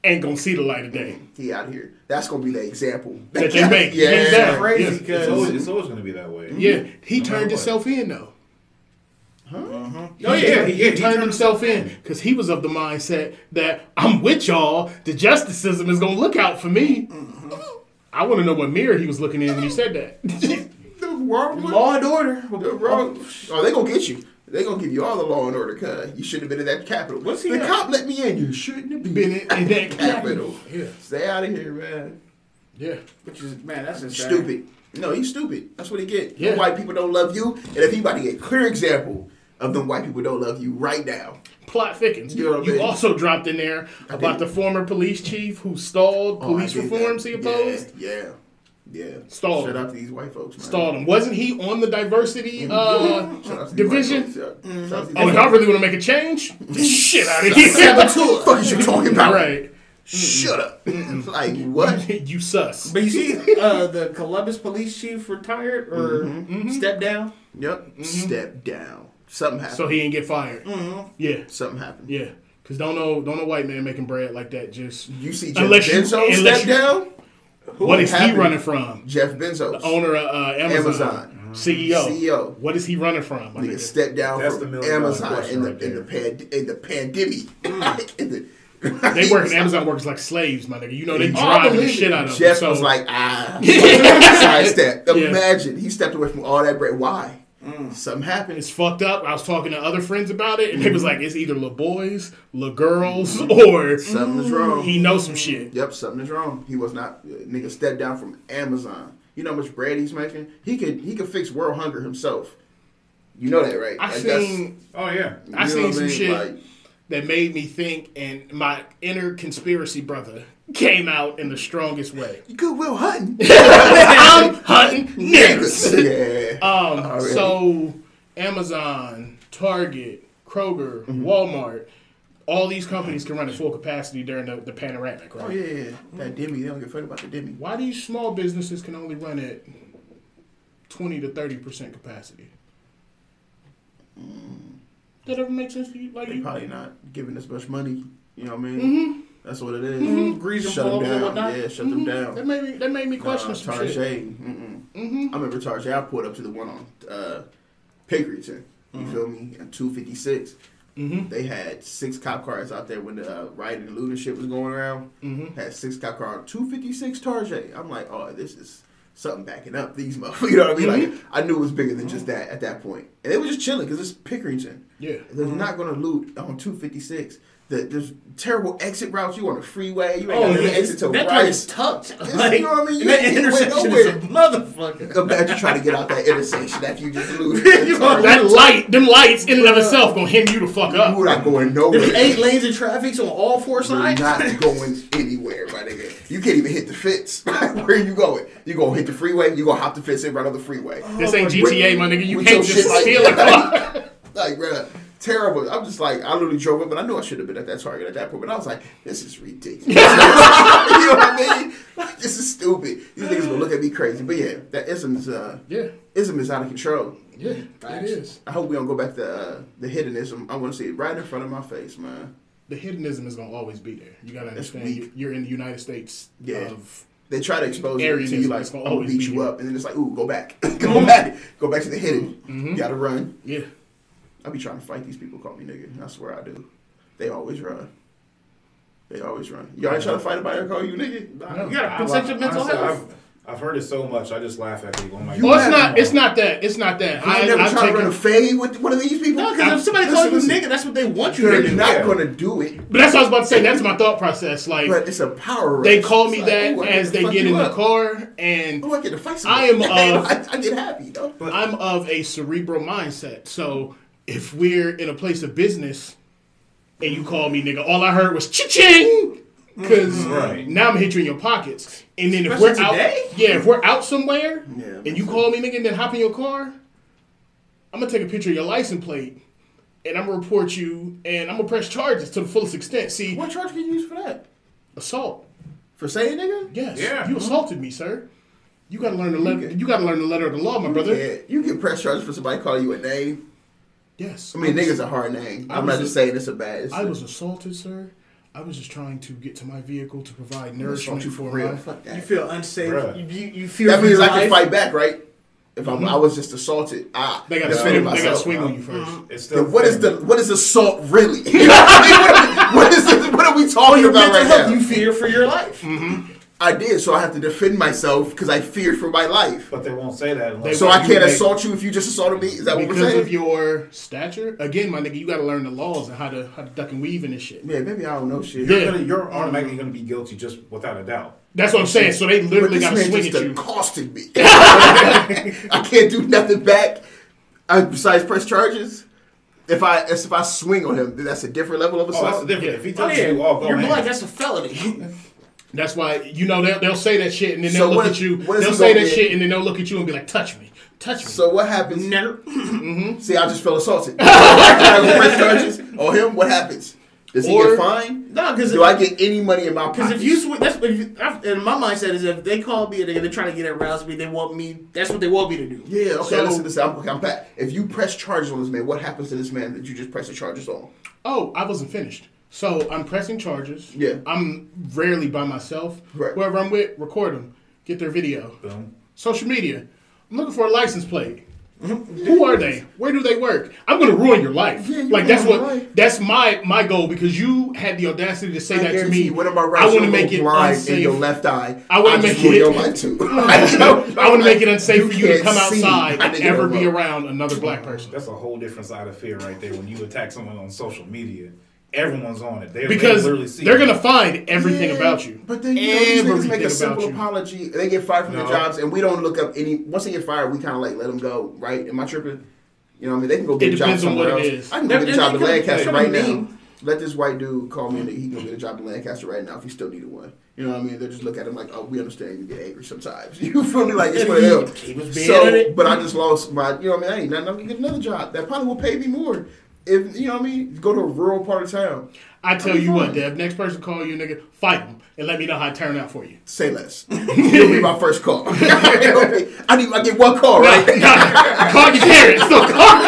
Ain't gonna see the light of day. he out here. That's gonna be the example That they make. Yeah. Hands [LAUGHS] down. Crazy Yeah. It's because always, it's always going to be that way. Yeah, he No turned matter himself in though. Huh? Uh-huh. Oh Yeah, yeah, he, turned himself in because he was of the mindset that I'm with y'all. The justice system is gonna look out for me. I want to know what mirror he was looking in when he said that. [LAUGHS] The wrong law and order. The wrong. Oh, they gonna get you. They gonna give you all the law and order. Cause you shouldn't have been in that capital. What's he the at? cop let me in. You shouldn't have been, Been in, in that capital. Yeah, Stay out of here, man. yeah. Which is man, that's insane. Stupid. No, he's stupid. That's what he get. Yeah. Them white people don't love you, and if he about to get a clear example of them white people don't love you right now. Plot thickens. You know You also dropped in there about did. the former police chief who stalled Oh, police I reforms that. he opposed. Yeah, yeah, yeah. Stalled. Shout out to these white folks, man. Stalled him. Wasn't he on the diversity uh, Shout out to these white division? yeah. Shout out Oh, white y'all really want to make a change? Shit out of here. What the [LAUGHS] fuck is you talking about? right. Shut up. [LAUGHS] like what? [LAUGHS] you sus. But you see, uh, the Columbus police chief retired or Mm-hmm. stepped down. Yep. Step down. Something happened. So he didn't get fired. Yeah, Something happened. yeah. Cause don't know don't know white man making bread like that. Just You see Jeff Unless you- Bezos unless step you- down? What is happened? he running from? Jeff Bezos. Owner of uh, Amazon, Amazon. CEO. CEO. What is he running from? my Nigga nigga? step down That's from the Amazon question in the right in the there. pan, in the pandemic. Like, [LAUGHS] in the, They working Amazon workers like slaves, my nigga. You know they Oh, driving the shit out of them. Jeff So, was like, ah, [LAUGHS] sidestep. Yeah. Imagine he stepped away from all that bread. Why? Something happened. it's fucked up. I was talking to other friends about it, and they Mm-hmm. was like, it's either little boys, little girls, [LAUGHS] or something's wrong. he knows some shit. Yep, something is wrong. He was not uh, nigga stepped down from Amazon. You know how much bread he's making? He could he could fix world hunger himself. You know that, right? I Like, seen Oh yeah. I seen some mean? shit Like, that made me think, and my inner conspiracy brother came out in the strongest way. You Goodwill Hunting. [LAUGHS] I'm hunting [LAUGHS] niggas. yeah. Um. So Amazon, Target, Kroger, Mm-hmm. Walmart, all these companies can run at full capacity during the, the panoramic, right? Oh yeah, yeah. That Demi, they don't give a fuck about the Demi. Why do these small businesses can only run at twenty to thirty percent capacity? That ever make sense to you? Like They you? probably not giving as much money. You know what I mean? Mm-hmm. That's what it is. Mhm. Grease Shut them down. Yeah, shut them down. That made me. That made me question Nah, some shit. Mm-mm. Mm-hmm. I remember Target. I pulled up to the one on uh, Pickerington. You feel me? Fifty six. Mm-hmm. They had six cop cars out there when the uh, rioting and looting shit was going around. Mm-hmm. Had six cop cars, on two fifty six Tarjay. I'm like, oh, this is something backing up these motherfuckers. [LAUGHS] You know what I mean? Like, I knew it was bigger than just that at that point. And they were just chilling because it's Pickerington. Yeah. They're not going to loot on 256. The, there's terrible exit routes. You on the freeway. You ain't Oh got yeah, exit to the that right. is tucked. It's- Like, you know what I mean? that You ain't intersection is a nowhere. motherfucker. Imagine trying to get out that intersection after you just lose. [LAUGHS] You know, That light, them lights in and of itself gonna hem you the fuck up. You're not going There's nowhere. eight lanes of traffic on all four sides. You're not going anywhere, my nigga. You can't even hit the fence. [LAUGHS] Where are you going? You gonna hit the freeway? You gonna hop the fence and right on the freeway? This oh, ain't GTA, my nigga. You can't just shit like steal a that. car. [LAUGHS] like, bruh, terrible. I'm just like, I literally drove up, but I knew I should have been at that Target at that point. But I was like, this is ridiculous. [LAUGHS] you know what I mean? Like, this is stupid. These niggas gonna look at me crazy. But yeah, that ism is uh, Yeah, ism is out of control. yeah, it is. I hope we don't go back to uh, the hiddenism. I want to see it right in front of my face, man. The hiddenism is gonna always be there. You gotta understand. you- You're in the United States Yeah. of They try to expose it to you like, is I'm gonna gonna beat be you here. up, and then it's like, ooh, go back, [LAUGHS] go back, go back to the hidden. Mhm. You gotta run. yeah. I be trying to fight these people. Call me nigga. I swear I do. They always run. They always run. Y'all try to fight about it? Call you nigga. No. You gotta protect your mental honestly, health. I've, I've heard it so much. I just laugh at people. I'm like, You oh, Well, it's not. It's not that. It's not that. You I, never try to run a fade with one of these people. No, because if somebody calls you nigga, that's what they want you to do. They're not gonna do it, But that's what I was about to say. That's my thought process. Like but it's a power. they call me like, that ooh, as they get you in the car, and Oh, I get to fight I [LAUGHS] am of- I, I get happy, though. But- I'm of a cerebral mindset. So if we're in a place of business and you call me nigga, all I heard was cha-ching. Because mm-hmm. Right. now I'm gonna hit you in your pockets. And then if Especially we're out, yeah, if we're out somewhere Yeah, and you call me nigga and then hop in your car, I'm gonna take a picture of your license plate and I'm gonna report you and I'm gonna press charges to the fullest extent. See, What charge can you use for that? assault. For saying nigga? Yes, Yeah. you assaulted me, sir. You gotta learn the letter. You gotta learn the letter of the law, my brother. Yeah, you can press charges for somebody calling you a name. Yes. I mean, was- nigga's a hard name. I I'm was not a- just saying it's a bad. It's I was assaulted, sir. I was just trying to get to my vehicle to provide nourishment you for for real. my. Fuck that. You feel unsafe. You, you, you fear That means your I can fight back, right? If I'm, I was just assaulted, ah, They gotta defended swing. They gotta swing on you 1st It's Then still what is the fair. what is assault really? You know what, I mean? what is this, what are we talking Your about right health, now? you fear for your life. Mm-hmm. I did, so I have to defend myself because I fear for my life. But they won't say that. Unless So. I can't make- assault you if you just assaulted me. Is that what we're saying? Because of your stature, again, my nigga, you gotta learn the laws and how to how to duck and weave in this shit. yeah, maybe I don't know shit. you're, Yeah. gonna, you're automatically going to be guilty just without a doubt. That's what I'm saying. So they But literally this gotta man swing just at you. accosted me. [LAUGHS] I can't do nothing back uh, besides press charges. If I if I swing on him, that's a different level of Oh, that's assault. different. Yeah. If he Oh, touches yeah. you, oh, go You're ahead. black. That's a felony. [LAUGHS] That's why you know they'll, they'll say that shit and then So they'll look what- at you. what is They'll say that get? shit and then they'll look at you and be like, "Touch me, touch me." so what happens? Never. [LAUGHS] Mm-hmm. See, I just felt assaulted. [LAUGHS] Can I go press charges on him? What happens? Does he Or- get fined? No, because Do I get any money in my Because pocket? if you swing, that's if you, I've- and my mindset is if they call me and they're, they're trying to get aroused me, they want me. That's what they want me to do. yeah, okay, So- listen to this. I'm, okay, I'm back. If you press charges on this man, what happens to this man that you just press the charges on? Oh, I wasn't finished. So I'm pressing charges. Yeah. I'm rarely by myself. Right. Whoever I'm with, record them, get their video. Boom. Social media. I'm looking for a license plate. Mm-hmm. Who are they? Where do they work? I'm gonna ruin your life. Yeah, you like that's what life. that's my my goal because you had the audacity to say I that to me. What am I right? I want to make go it blind unsafe. in your left eye. I wanna just make ruin it- your life too. Mm. [LAUGHS] I want to make it unsafe for you to come outside and think ever be around another black person. That's a whole different side of fear right there. When you attack someone on social media, everyone's on it. They, because they see they're gonna find everything Yeah, about you. But then you know, these niggas make a simple apology. They get fired from No. their jobs, and we don't look up any. Once they get fired, we kind of like let them go, right? Am I tripping? You know what I mean? They can go get It a job depends on somewhere what else. it is. I can go That- get a job that in Lancaster right now. mean- Let this white dude call me and he can go get a job in Lancaster right now if he still needed one. You know what I mean? They just look at him like, oh, we understand you get angry sometimes. [LAUGHS] You feel me? Like it's one of them. Being So, it. but I just lost my, you know what I mean? I ain't nothing. I'm gonna get another job that probably will pay me more. If you know what I mean, go to a rural part of town. I tell I'll be you what, fine. Dev. Next person call you, nigga, fight them and let me know how it turned out for you. Say less. You'll be my first call. [LAUGHS] [LAUGHS] I need. I get one call, right? call your parents. So call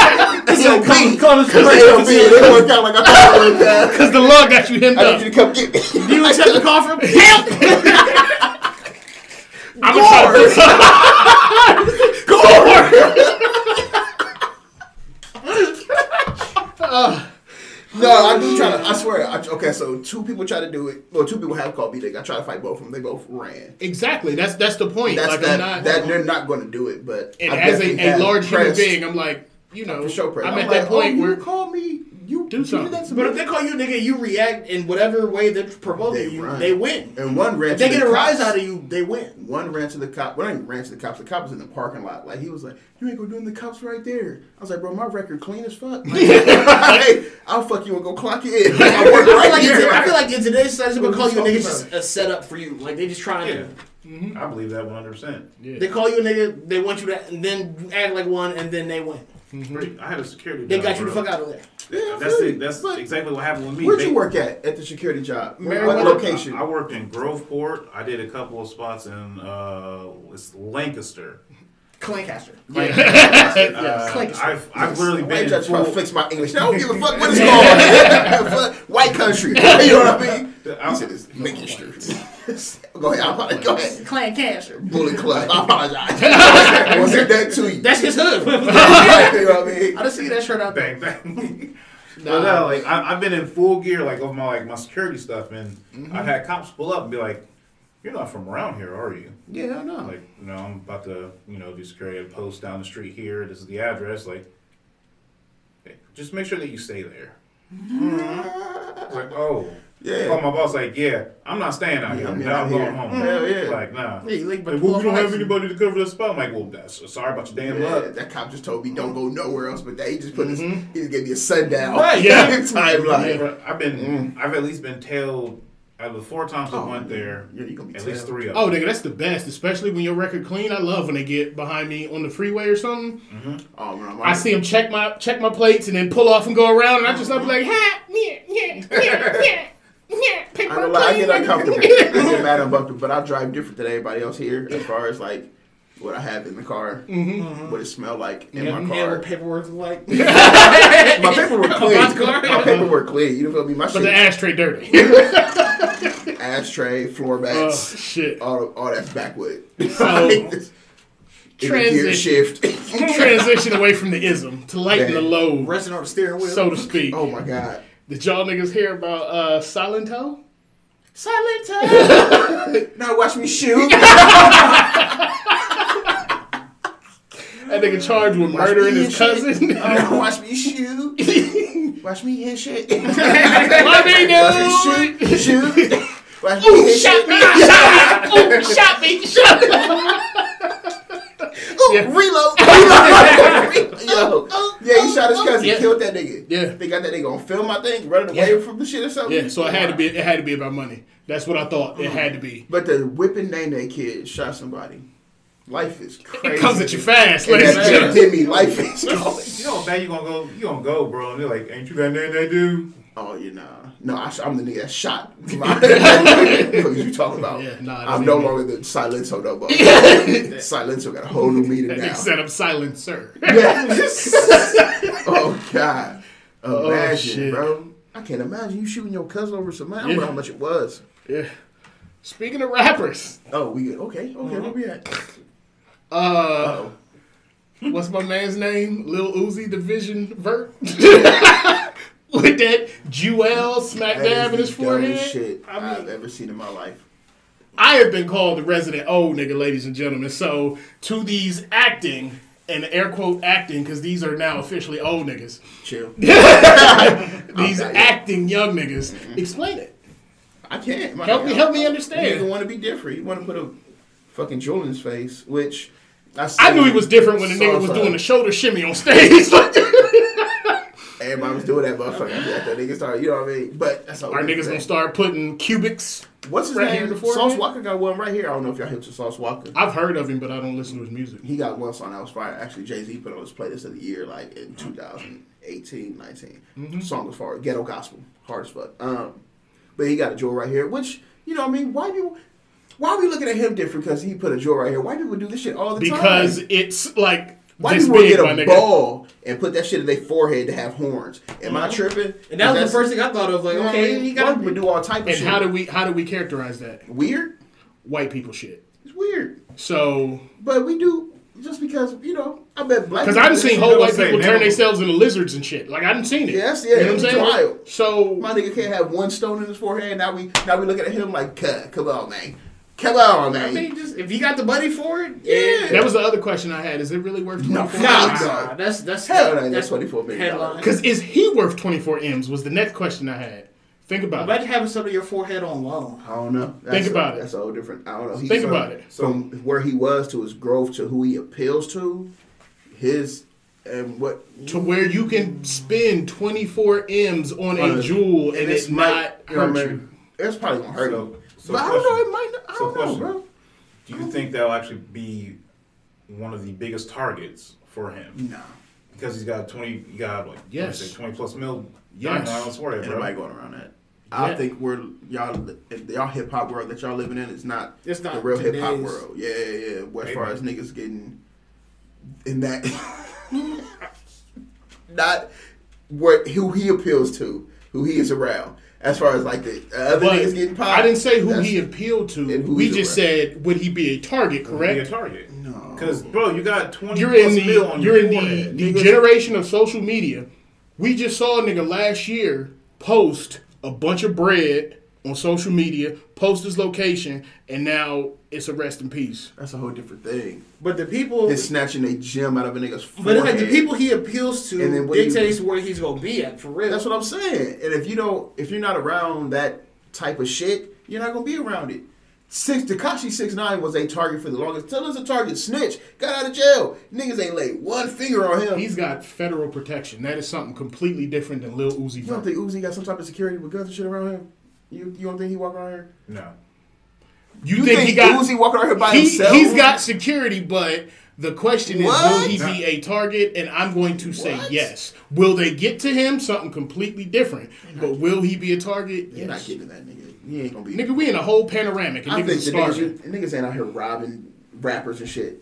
AOB. Call- call us Cause It didn't work out like I thought it would out. because the law got you hemmed I up. need you to come get me. Do you accept the call from help? I'm gonna try [SIGHS] No, I do try to. I swear. I, okay, so two people try to do it. Well, two people have called me. They I try to fight both of them. They both ran. Exactly. That's that's the point. That's like that. Not. that they're not going to do it. But and I as a, a large human pressed being, I'm like, you know, for press. I'm I'm at like, that point oh, where you call me. You Do you did something. that But if they call you nigga, you react in whatever way they're proposing They you, run. they win. and one ran. If they get the a rise out of you, they win. One ran to the cop. Well, I didn't ran to the cops. The cop was in the parking lot. Like he was like, "You ain't gonna do. The cops right there. I was like, "Bro, my record clean as fuck. Like, [LAUGHS] I'll fuck you and go clock you in. [LAUGHS] I work I feel like, here. in, I feel like in today's society, What people call you a nigga just a setup for you. Like they just trying Yeah, to. I believe that one hundred percent. They call you a nigga. They want you to then act like one, and then they win. Mm-hmm. I had a security. They got you the fuck out of there. Yeah, That's feel it. That's But exactly what happened with me. Where'd They- you work at at the security job? Meriwether. What location? I, I worked in Groveport. I did a couple of spots in uh, it's Lancaster. Clancaster. [LAUGHS] Uh, Lancaster. I've, I've literally Why been you in trying to fix my English? [LAUGHS] I don't give a fuck what it's [LAUGHS] called. White country. You know what I mean? I- He said it's Lancaster. [LAUGHS] Go ahead. I apologize. Go ahead. Clancaster. Bullet Club. I [LAUGHS] apologize. I want to say that to you. That's his hood. [LAUGHS] you know what I mean? I just see that shirt out there. bang bang. But no, like I, I've been in full gear, like of my like my security stuff, and I've mm-hmm. had cops pull up and be like, "You're not from around here, are you?" Yeah, I know. Like, you know, I'm about to, you know, do security at a post down the street here. This is the address. Like, hey, just make sure that you stay there. Mm-hmm. Like, oh, Yeah. Call my boss like, yeah, I'm not staying out here. I'm Now I'm out going here. home. Hell yeah. Like, nah. Yeah, like, but Like, well, we don't have anybody to cover the spot. I'm like, well, that's sorry about your damn Yeah, luck. that cop just told me don't go mm-hmm. nowhere else, but that he just put his, mm-hmm. he just gave me a sundown Right, [LAUGHS] yeah. timeline. I've been, mm. I've at least been tailed out of the four times I Oh, went there. Yeah, you gonna be At least three of Oh, nigga, that's the best, especially when your record clean. I love when they get behind me on the freeway or something. Mm-hmm. Oh man, I see them check my check my plates and then pull off and go around, and I just like be mm-hmm. like, ha, yeah, yeah, yeah, yeah, yeah, [LAUGHS] I paper don't lie, I get uncomfortable. I get mad uncomfortable, but I drive different than everybody else here as far as like what I have in the car, what it smelled like in Yeah, my yeah, car. what paperwork like. [LAUGHS] [LAUGHS] My paperwork clean. Box? My paperwork clean. You don't feel me? My But the ashtray dirty. [LAUGHS] ashtray, floor oh mats, shit. all all that's backwood. So, Like this- in the gear transition. shift. Transition away from the ism to lighten the load, Resting on the steering wheel. so to speak. oh my god. Did y'all niggas hear about uh, Silento? Silent toe! Now watch me shoot. That nigga charged with Watch murdering his cousin. Now oh, [LAUGHS] watch me shoot. [LAUGHS] Watch me hit shit. Let me Watch me do shoot. Shoot. Watch me Ooh, hit shot shit. me, shot me, [LAUGHS] ooh, shot me, shot me. Ooh, Yeah. reload. Reload. Yo. Yeah, he shot his cousin. Yeah. Killed that nigga. Yeah. They got that nigga on film, I think, running away from the shit or something. Yeah, so it had to be. It had to be about money. That's what I thought. It uh-huh. had to be. But the whipping Nae Nae kid shot somebody. Life is crazy. It comes at you fast, And ladies that and shit gentlemen. hit me. Life is You know how bad you gonna go? You gonna go, bro? And they're like, "Ain't you got nothing to do?" Oh, you know. No, I, I'm the nigga that shot. [LAUGHS] [LAUGHS] what you talking about? Yeah, nah, I'm no me. longer the Silencio no more. [LAUGHS] Silencio got a whole new meaning That now. nigga said I'm silent, sir. Yes. oh God. Oh, imagine, shit. bro. I can't imagine you shooting your cousin over some. I don't Yeah. know how much it was. Yeah. Speaking of rappers, Oh, we good. Okay, okay, uh-huh. where we at? Uh, what's my man's name? Lil Uzi Division Vert. [LAUGHS] With that Jewel smack that dab in is his forehead. shit I mean- I've ever seen in my life. I have been called the resident old nigga, ladies and gentlemen. So to these acting and air quote acting, because these are now officially old niggas. Chill. [LAUGHS] [LAUGHS] These Okay. acting young niggas, explain it. I can't. my Help me, help me understand. want to be different. You want to put a fucking jewel in his face, which I, I knew he was different when the nigga was doing the shoulder shimmy on stage. [LAUGHS] Everybody was doing that motherfucker. Yeah, that nigga started, you know what I mean? But that's all. Our niggas gonna start putting cubics. What's his right name? forehead? Sauce Walka got one right here. I don't know if y'all hit to Sauce Walka. I've heard of him, but I don't listen to his music. He got one song that was fire. Actually, Jay Z put on his playlist of the year, like in 2018, 19. Mm-hmm. Song was fire. Ghetto gospel, hard as fuck. Um, but he got a jewel right here, which you know, what I mean, why people, why are we looking at him different? Because he put a jewel right here. White people do this shit all the Because time. Because it's like White this people big, get a ball and put that shit in their forehead to have horns. Am I uh-huh. tripping? And that was the first thing I thought of. Like, you know I okay, mean? he got people do all type of And shit. how do we how do we characterize that? weird? White people shit. It's weird. So But we do just because you know. I bet black. because I done do seen whole white people turn themselves into lizards and shit. Like I didn't seen it. Yes, yeah, You know what I'm saying? wild. So My nigga can't have one stone in his forehead. Now we now we looking at him like, come on, man, come on, I man." mean, just if you got the money for it, Yeah. that was the other question I had. Is it really worth No. twenty four? Nah. M's? Nah, that's that's Hell no, that's that's twenty four million Because is he worth twenty four m's? Was the next question I had. Think about it. Imagine having some of your forehead on loan. I don't know. Think a- about it. That's a whole different. I don't know. He's Think from, about it. From where he was to his growth to who he appeals to, his and what To where you can spend twenty four m's on On a a- jewel and, it's it not you know what hurt you. It's probably gonna hurt So- him. So but I don't know. question. It might. Not, I So don't know, question. bro. Do you think that'll actually be one of the biggest targets for him? Nah. Because he's got twenty, he got like Yes. yes. twenty plus mil. Yes. I don't swear, Ain't bro. nobody going around that. I Yeah. think we're y'all y'all hip hop world that y'all living in is not It's not the real hip hop world. Yeah, yeah, yeah. As far as niggas getting in that, [LAUGHS] not what who he appeals to, who he is around. As far as like the other But niggas getting popped, I didn't say who he appealed to. We just around. said would he be a target? Be a target. No. Because bro, you got twenty You're plus in mil the on you're your in the, forehead. the Niggas- generation of social media. We just saw a nigga last year post a bunch of bread on social media, post his location, and now it's a rest in peace. That's a whole different thing. But the people, It's snatching a gem out of a nigga's but forehead. it's like the people he appeals to And then what you- dictates where he's gonna be at for real. That's what I'm saying. And if you don't, if you're not around that type of shit, you're not gonna be around it. Six Tekashi six nine was a target for the longest. Tell us a target snitch got out of jail. Niggas ain't laid one finger on him. He's got federal protection. That is something completely different than Lil Uzi you don't Vert. think Uzi got some type of security with guns and shit around him? You you don't think he walk around here? No. You, You think, think he got Uzi walking around here by he, himself? He's got security, but the question is, will What? he be a target? And I'm going to say What? yes. Will they get to him? Something completely different. But will he be a target? You're not Yes. getting that nigga. He ain't gonna be. Nigga, we in a whole panoramic and I niggas think is the niggas, niggas ain't out here robbing rappers and shit.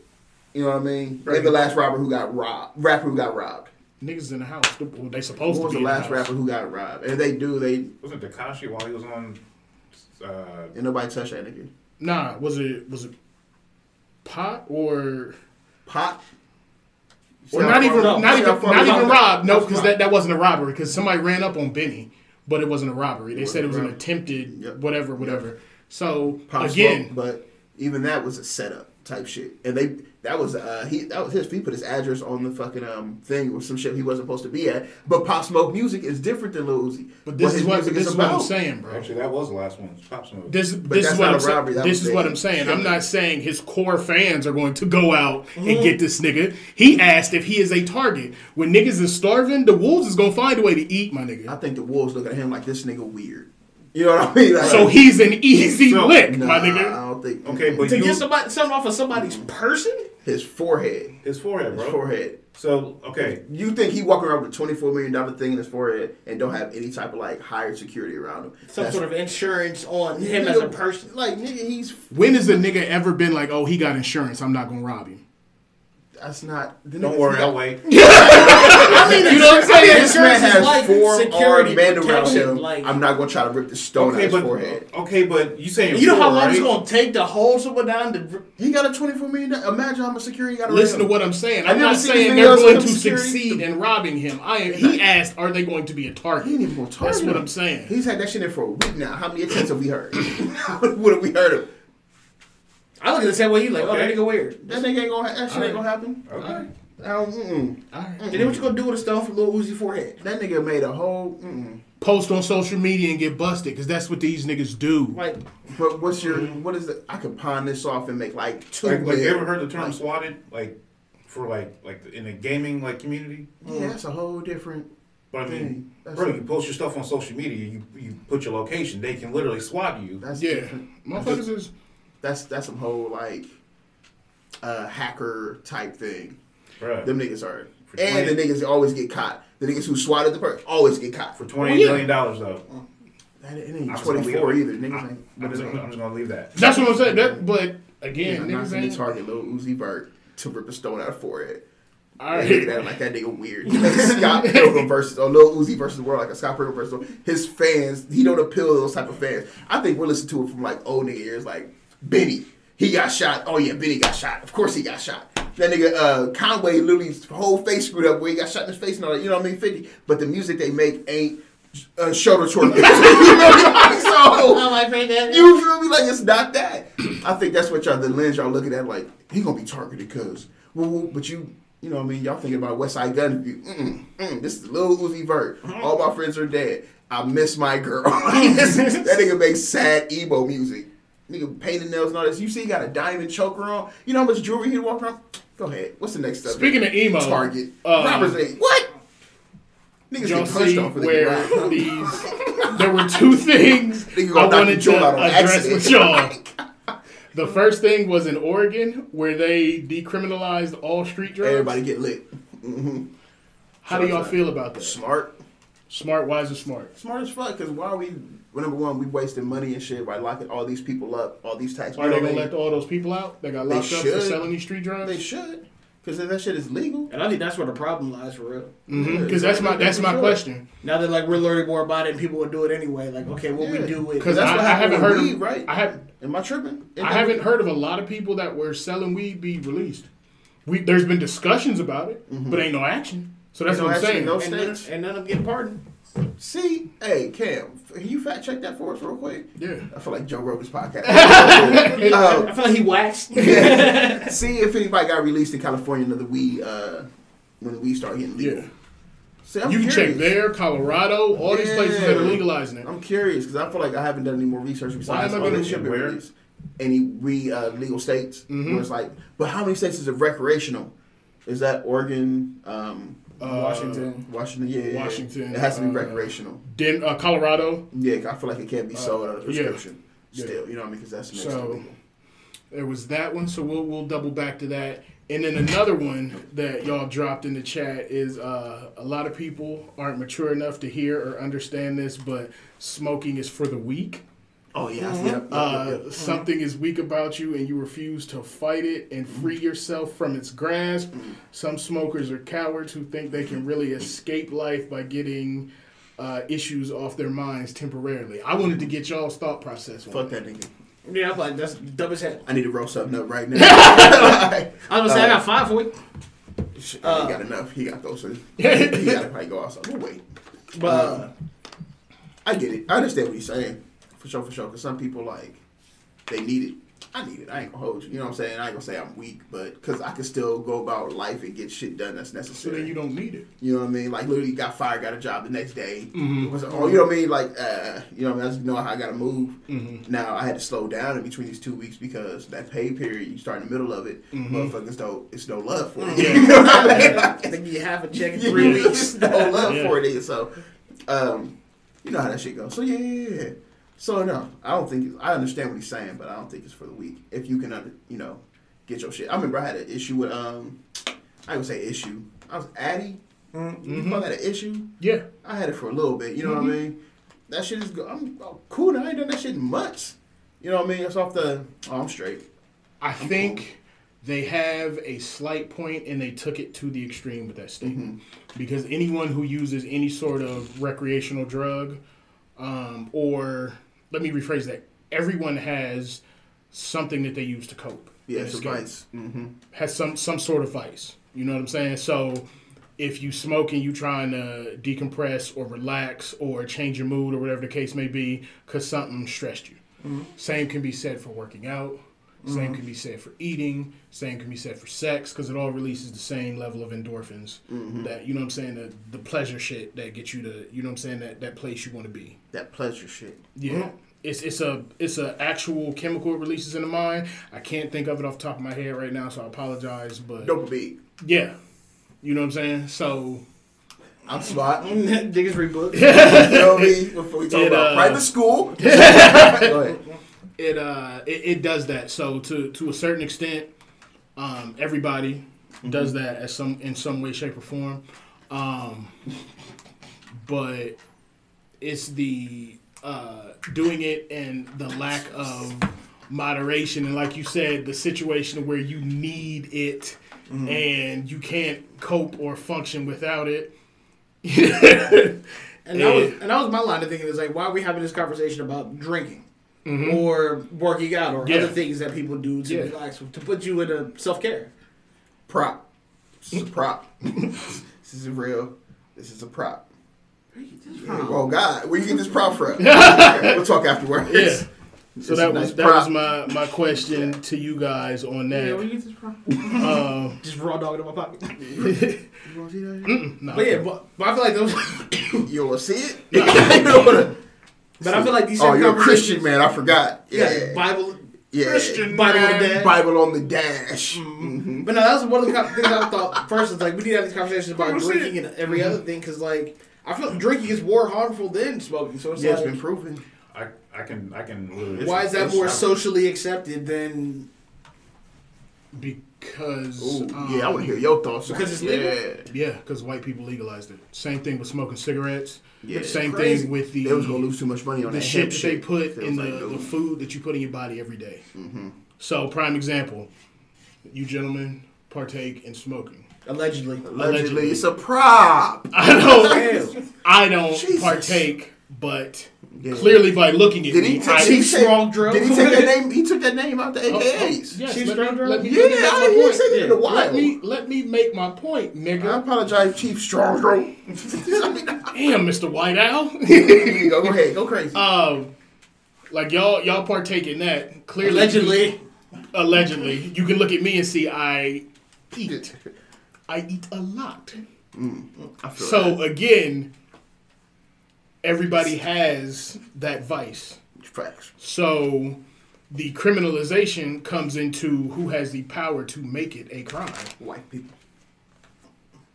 You know what I mean? Like the last rapper who got robbed, rapper who got robbed. Niggas in the house. Well, they supposed Who was to the be in last the house. rapper who got robbed? And they do, they Wasn't Tekashi while he was on? Uh, and nobody touch that nigga. Nah, was it was it pot or Pot. or not even no, not even not we even got? robbed? No, because that, that wasn't a robbery. Because somebody ran up on Benny, but it wasn't a robbery. They It said it was wasn't an attempted Yep. whatever, whatever. So Pop again, Smoke, but even that was a setup type shit. And they that was uh he that was his he put his address on the fucking um thing or some shit he wasn't supposed to be at. But Pop Smoke music is different than Lil Uzi. but this is what this is what I'm saying, bro. actually, that was the last one. Pop Smoke. This, But this that's is what not I'm a saying. robbery, that This was is what a- I'm saying. I'm not saying his core fans are going to go out and get this nigga. He asked if he is a target. When niggas is starving, the wolves is gonna find a way to eat, my nigga. I think the Wolves look at him like this nigga weird. You know what I mean? Like, So he's an easy So- lick, nah, my nigga. I don't think Okay, but to you get somebody something off of somebody's person. His forehead. his forehead, His bro. forehead. So okay, You think he walking around with a twenty four million dollar thing in his forehead and don't have any type of like higher security around him? Some That's- sort of insurance on him as a person. Like nigga, he's When has a nigga ever been like, oh, he got insurance, I'm not gonna rob him? That's not. don't nigga- worry, he I'll wait. [LAUGHS] [LAUGHS] I mean, You know what I'm saying? This man has like four security armed men around him. Like, I'm not gonna try to rip the stone out of his but forehead. okay, but you saying you know how four, long it's gonna take to hold someone down to. He got a twenty four million. dollar- Imagine how much security he got. around Listen to what I'm saying. I've I'm not saying they're going to security- succeed in robbing him. I am, he asked, are they going to be a target? He ain't even gonna target That's what. I'm saying. He's had that shit in for a week now. How many attempts have we heard? [LAUGHS] what have we heard of? I look at it the same way you like. Oh, that nigga weird. That nigga ain't gonna. That shit ain't gonna happen. Okay. I don't, mm-mm. All right. And then what you gonna do with a stone from Lil Uzi forehead? That nigga made a whole. Mm-mm. Post on social media and get busted because that's what these niggas do. Like, But what's your? What is it? I could pawn this off and make like two. Like, like you ever heard the term Like, swatted? Like for like like in the gaming like community. Yeah, that's a whole different. But I mean, Dang, bro, a- you post your stuff on social media. You you put your location. They can literally swat you. That's Yeah, different. motherfuckers is That's that's some whole like uh, hacker type thing. Bruh. Them niggas are, For and 20 the niggas always get caught. The niggas who swatted the person always get caught. for twenty eight million dollars though. That it ain't I'm just gonna twenty four either. Niggas I'm, ain't. I'm just, gonna, I'm just gonna leave that. that's what I'm saying. That, but again, I'm not niggas finna ain't. target Lil Uzi Vert to rip a stone out of forehead. All I right. look at him like that nigga weird. [LAUGHS] Like Scott Pilgrim versus or Lil Uzi versus the world, like a Scott Pilgrim versus the world. his fans. He don't appeal to those type of fans. I think we're listening to it from like old nigga ears, like Benny. He got shot. Oh yeah, Benny got shot. Of course he got shot. That nigga uh, Conway literally his whole face screwed up where he got shot in his face and all that. You know what I mean? Fifty. But the music they make ain't uh, shoulder toward [LAUGHS] you know what I mean? So like that. you feel me? Like it's not that. I think that's what y'all the lens y'all looking at. Like he gonna be targeted because, well, but you, you know, what I mean, y'all thinking about Westside Gunn View. Mm-mm, mm, this is Lil Uzi Vert. All my friends are dead. I miss my girl. [LAUGHS] that nigga makes sad emo music. Nigga painting nails and all this. You see, he got a diamond choker on. You know how much jewelry he'd walk around? Go ahead. What's the next step? Speaking of emo, Target. uh, Robbers Aid. What? Niggas get punched off for the where [LAUGHS] these there were two [LAUGHS] things I wanted to address with y'all. [LAUGHS] The first thing was in Oregon where they decriminalized all street drugs. Everybody get lit. hmm How do y'all feel about that? Smart. Smart, wise, or smart? Smart as fuck. Because why are we? Well, Number one, we wasting money and shit by locking all these people up, all these tax. Are they gonna let all those people out that got They locked up for should. selling these street drugs? They should, because that shit is legal. And I think that's where the problem lies for real. Mm-hmm. Because that's my that's my Sure. question. Now that like we're learning more about it, and people will do it anyway. Like, okay, what Yeah. we do it. Because that's I, what I haven't heard weed, of, right? I have Am I tripping? I haven't heard of a lot of people that were selling weed be released. We there's been discussions about it, mm-hmm. but ain't no action. So that's Ain't no what I'm action, saying. no and, none, states. and none of them getting pardoned. See, hey Cam, can you fact check that for us real quick? Yeah. I feel like Joe Rogan's podcast. [LAUGHS] [LAUGHS] I um, feel like he waxed. [LAUGHS] see if anybody got released in California under the weed uh, when the weed started getting legal. Yeah. See, You can check there, Colorado, all these places that are legalizing it. I'm curious because I feel like I haven't done any more research besides am I all gonna this where? Any re uh, legal states Mhm. where it's like, but how many states is it recreational? Is that Oregon, um, Uh, Washington. Washington? Yeah. Washington, It has to be uh, recreational. Den- uh, Colorado. Yeah, I feel like it can't be sold out of Uh, prescription. Yeah. Still, you know what I mean? Because that's next So-. There was that one, so we'll we'll double back to that. And then another one that y'all dropped in the chat is uh, a lot of people aren't mature enough to hear or understand this, but smoking is for the weak. Oh yeah, I see that. Uh, Yep, yep, yep. Something is weak about you, and you refuse to fight it and free yourself from its grasp. Some smokers are cowards who think they can really escape life by getting uh, issues off their minds temporarily. I wanted to get y'all's thought process. On Fuck it. that nigga. yeah, I'm like that's dumb as hell. I need to roll something up right now. I [LAUGHS] I was gonna say I [LAUGHS] got five for you, he Uh, got enough. He got those. in. [LAUGHS] he got to probably go outside. We'll wait. but uh, I get it. I understand what he's saying. For sure, for sure. Because some people, like, they need it. I need it. I ain't gonna hold you. You know what I'm saying? I ain't gonna say I'm weak, but because I can still go about life and get shit done that's necessary. So then you don't need it. You know what I mean? Like literally got fired, got a job the next day. Mhm. Was- oh, you know what I mean? Like, uh, you know what I mean? I just know how I gotta move. Mhm. Now I had to slow down in between these two weeks because that pay period, you start in the middle of it, Mhm. motherfuckers don't. It's no love for it. [LAUGHS] Yeah. you know what I mean? I think you have a check in three Three weeks. weeks, no love [LAUGHS] Yeah. for it. Is. So, um, you know how that shit goes. So yeah, yeah, yeah. So no, I don't think I understand what he's saying, but I don't think it's for the weak. If you can, under, you know, get your shit. I remember I had an issue with um, I would say issue. I was Addy. You call that an issue? Yeah. I had it for a little bit. You know what I mean? That shit is. Go- I'm oh, cool. Now. I ain't done that shit in months. You know what I mean? It's off the. Oh, I'm straight. I think they have a slight point and they took it to the extreme with that statement. Because anyone who uses any sort of recreational drug, um, or let me rephrase that, everyone has something that they use to cope. Yeah, it's advice. Mm-hmm. Has some some sort of vice. You know what I'm saying? So if you smoke and you trying to decompress or relax or change your mood or whatever the case may be because something stressed you. Mm-hmm. Same can be said for working out. Same mm-hmm. can be said for eating. Same can be said for sex because it all releases the same level of endorphins. Mm-hmm. That you know what I'm saying. The, the pleasure shit that gets you to you know what I'm saying that that place you want to be. That pleasure shit. Yeah. It's it's a it's a actual chemical it releases in the mind. I can't think of it off the top of my head right now, so I apologize. But Dopamine. yeah, you know what I'm saying. So I'm smart. [LAUGHS] Niggas read books. [LAUGHS] You know me? Before we talk It, about uh, private school. [LAUGHS] Go ahead. it uh it, it does that. So to to a certain extent, um, everybody does that as some in some way, shape, or form. Um, but it's the uh, doing it and the lack of moderation and like you said the situation where you need it and you can't cope or function without it [LAUGHS] And that was and that was my line of thinking is like, why are we having this conversation about drinking or working out or Mm-hmm. Yeah. other things that people do to Yeah. relax to put you in a self care? Prop. This is a prop. [LAUGHS] this is real. This is a prop. Oh God, where you get this prop from? [LAUGHS] we'll talk afterwards. yeah so It's that a was nice that prop. was my my question to you guys on that. Yeah, that where you get this from? um [LAUGHS] Just raw dog in my pocket. [LAUGHS] You wanna see that? no. But yeah, but, but I feel like those. [COUGHS] You wanna see it? you don't wanna- but I feel like these. oh, same you're a Christian man. I forgot. Yeah, Yeah, Bible. yeah. Christian Bible on the dash. Bible on the dash. Mhm. But no, that was one of the things I thought first. Is like we need to have these conversations about drinking and every other thing because like I feel like drinking is more harmful than smoking. So it's Yeah, it's like, been proven. I, I can I can literally. why is that more it's- socially accepted than because Ooh, um, yeah, I want to hear your thoughts. because it's legal? Yeah, because white people legalized it. Same thing with smoking cigarettes. Yeah, yeah. Same crazy. thing with the They was gonna lose too much money on the that shit that they put in the, like, the dude. food that you put in your body every day. Mm-hmm. So, prime example, you gentlemen partake in smoking. Allegedly. Allegedly, Allegedly. it's a prop. [LAUGHS] I don't, Damn. I don't Jesus. partake, but Yeah. clearly by looking at Did he me, take? I, Did he Chief take, Strong Drill. did he take that [LAUGHS] name? He took that name out the Oh, oh, AKAs. yes, Chief let me, Strong let me, Yeah, let me make I my ain't point. said it in a while. Let me let me make my point, nigga. I apologize, Chief Strong. Go [LAUGHS] Damn, Mr. White Owl. go ahead, go crazy. um, like y'all y'all partake in that. Clearly, Allegedly. allegedly, you can look at me and see I eat. I eat a lot. I feel So that. again, everybody has that vice. facts. So the criminalization comes into who has the power to make it a crime. White people.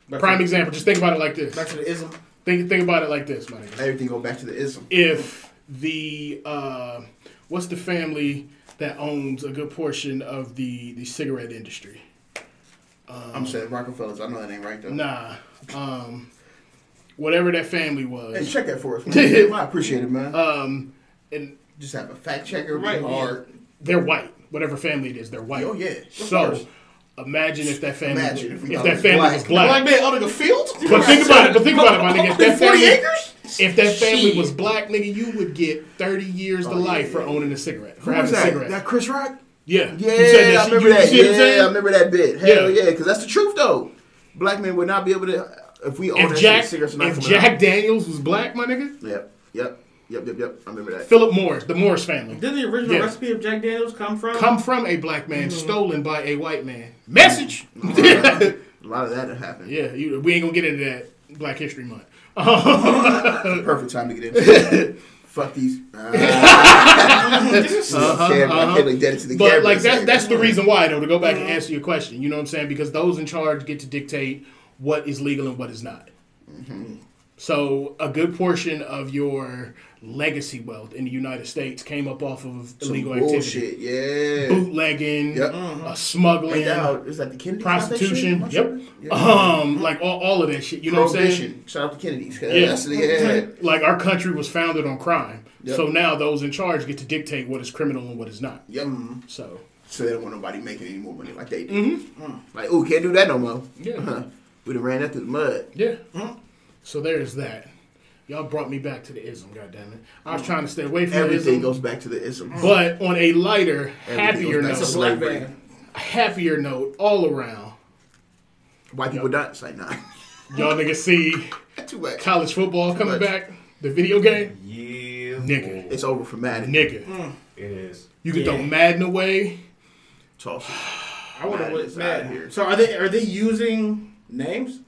Back Prime example, just think about it like this. Back to the ism. Think think about it like this, my nigga. Everything go back to the ism. If the uh, what's the family that owns a good portion of the the cigarette industry? I'm saying Rockefellers. I know that ain't right though. Nah, um, whatever that family was. Hey, was. check that for us. [LAUGHS] Man. I appreciate it, man. Um, and Just have a fact checker. Right, Right. Hard. they're white. Whatever family it is, they're white. Oh yeah. So course. imagine if that family, Imagine if if that was family black. was black. Black man owning a field? But think about it. But think about it, my nigga. If that [LAUGHS] 40 family, acres? if that family Shit. was black, nigga, you would get thirty years to Oh, yeah, life for owning a cigarette, for Who was having a that? cigarette. That Chris Rock? Yeah, Yeah, Who said I remember You- that. you see Yeah. I remember that bit. Hell Yeah. yeah, because that's the truth though. Black men would not be able to if we own If that Jack, shit, cigarettes are not if coming Jack out. Daniels was black, my nigga, Yep, yep, yep, yep, yep. I remember that. Philip Morris, the Morris family, Didn't the original Yeah. recipe of Jack Daniels come from? come from a black man, mm-hmm. stolen by a white man. Message. Mm-hmm. a lot of that had happened. yeah, you, we ain't gonna get into that Black History Month. [LAUGHS] Perfect time to get into. [LAUGHS] Fuck these. [LAUGHS] Uh, camera. I can't like dead it to the But like that's that's the reason why though to go back and uh-huh. answer your question. You know what I'm saying? Because those in charge get to dictate what is legal and what is not. Mm-hmm. So a good portion of your legacy wealth in the United States came up off of Some illegal activity, bullshit. Yeah. bootlegging, Yep. Uh-huh. uh, smuggling, Ain't that that the Kennedy prostitution. Foundation? Yep. Um, mm-hmm. like all, all of that shit. You know what I'm saying? Shout out to Kennedy's. [LAUGHS] Yeah. Yeah. Like our country was founded on crime. Yep. So now those in charge get to dictate what is criminal and what is not. Yep. Mm-hmm. So So they don't want nobody making any more money like they do. Mm-hmm. Mm. Like, oh, can't do that no more. Yeah. We'd have ran that through the mud. Yeah. So there's that. Y'all brought me back to the ism, goddammit. I was trying to stay away from the Everything ism. goes back to the ism. But on a lighter, happier note, to It's a black man. happier note all around. White people die. It's like, nah. Y'all niggas see [LAUGHS] Too much. college football coming much. back, the video game, Yeah, Nigga. It's over for Madden. nigga. Mm. It is. You can Yeah. throw Madden away. Toss it. [SIGHS] I wonder Madden what is Madden. here. So are they are they using names?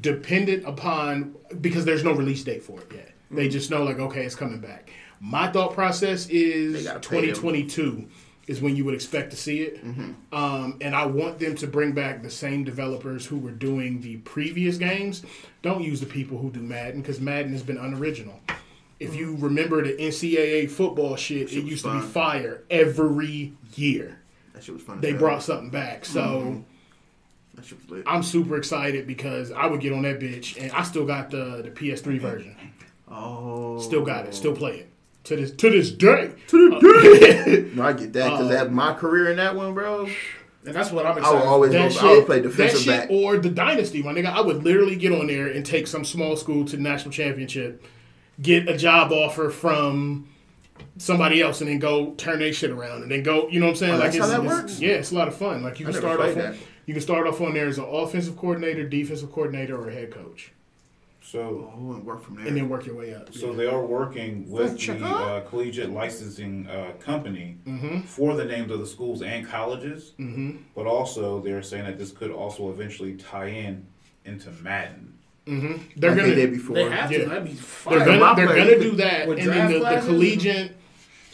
Dependent upon because there's no release date for it yet. They mm-hmm. just know like okay, it's coming back. My thought process is gotta pay them. 2022 is when you would expect to see it. Mm-hmm. Um, and I want them to bring back the same developers who were doing the previous games. Don't use the people who do Madden because Madden has been unoriginal. If you mm-hmm. remember the NCAA football shit, Shit it used to be fire every year. That shit was fun. They brought something back. So that shit was lit. I'm super excited because I would get on that bitch and I still got the, the PS3 version. Oh, Still got it. Still play it. To this to this day. to the day. [LAUGHS] no, I get that because Um, that my career in that one, bro. And that's what I'm I excited. will always that go, I would shit, play that defensive shit back. or the dynasty, my nigga. I would literally get on there and take some small school to the national championship, get a job offer from somebody else, and then go turn their shit around, and then go. You know what I'm saying? Oh, like that's it's, how that it's- works? Yeah, it's a lot of fun. Like you I can never start off. that. You can start off on there as an offensive coordinator, defensive coordinator, or a head coach, So, Oh, and work from there. and then work your way up. so Yeah. they are working with the uh, collegiate licensing uh, company Mm-hmm. for the names of the schools and colleges, Mm-hmm. but also they're saying that this could also eventually tie in into Madden. Mm-hmm. They're like gonna they did before. They have Yeah. to. That'd be They're fire. gonna they're gonna do that, and then the, the classes? collegiate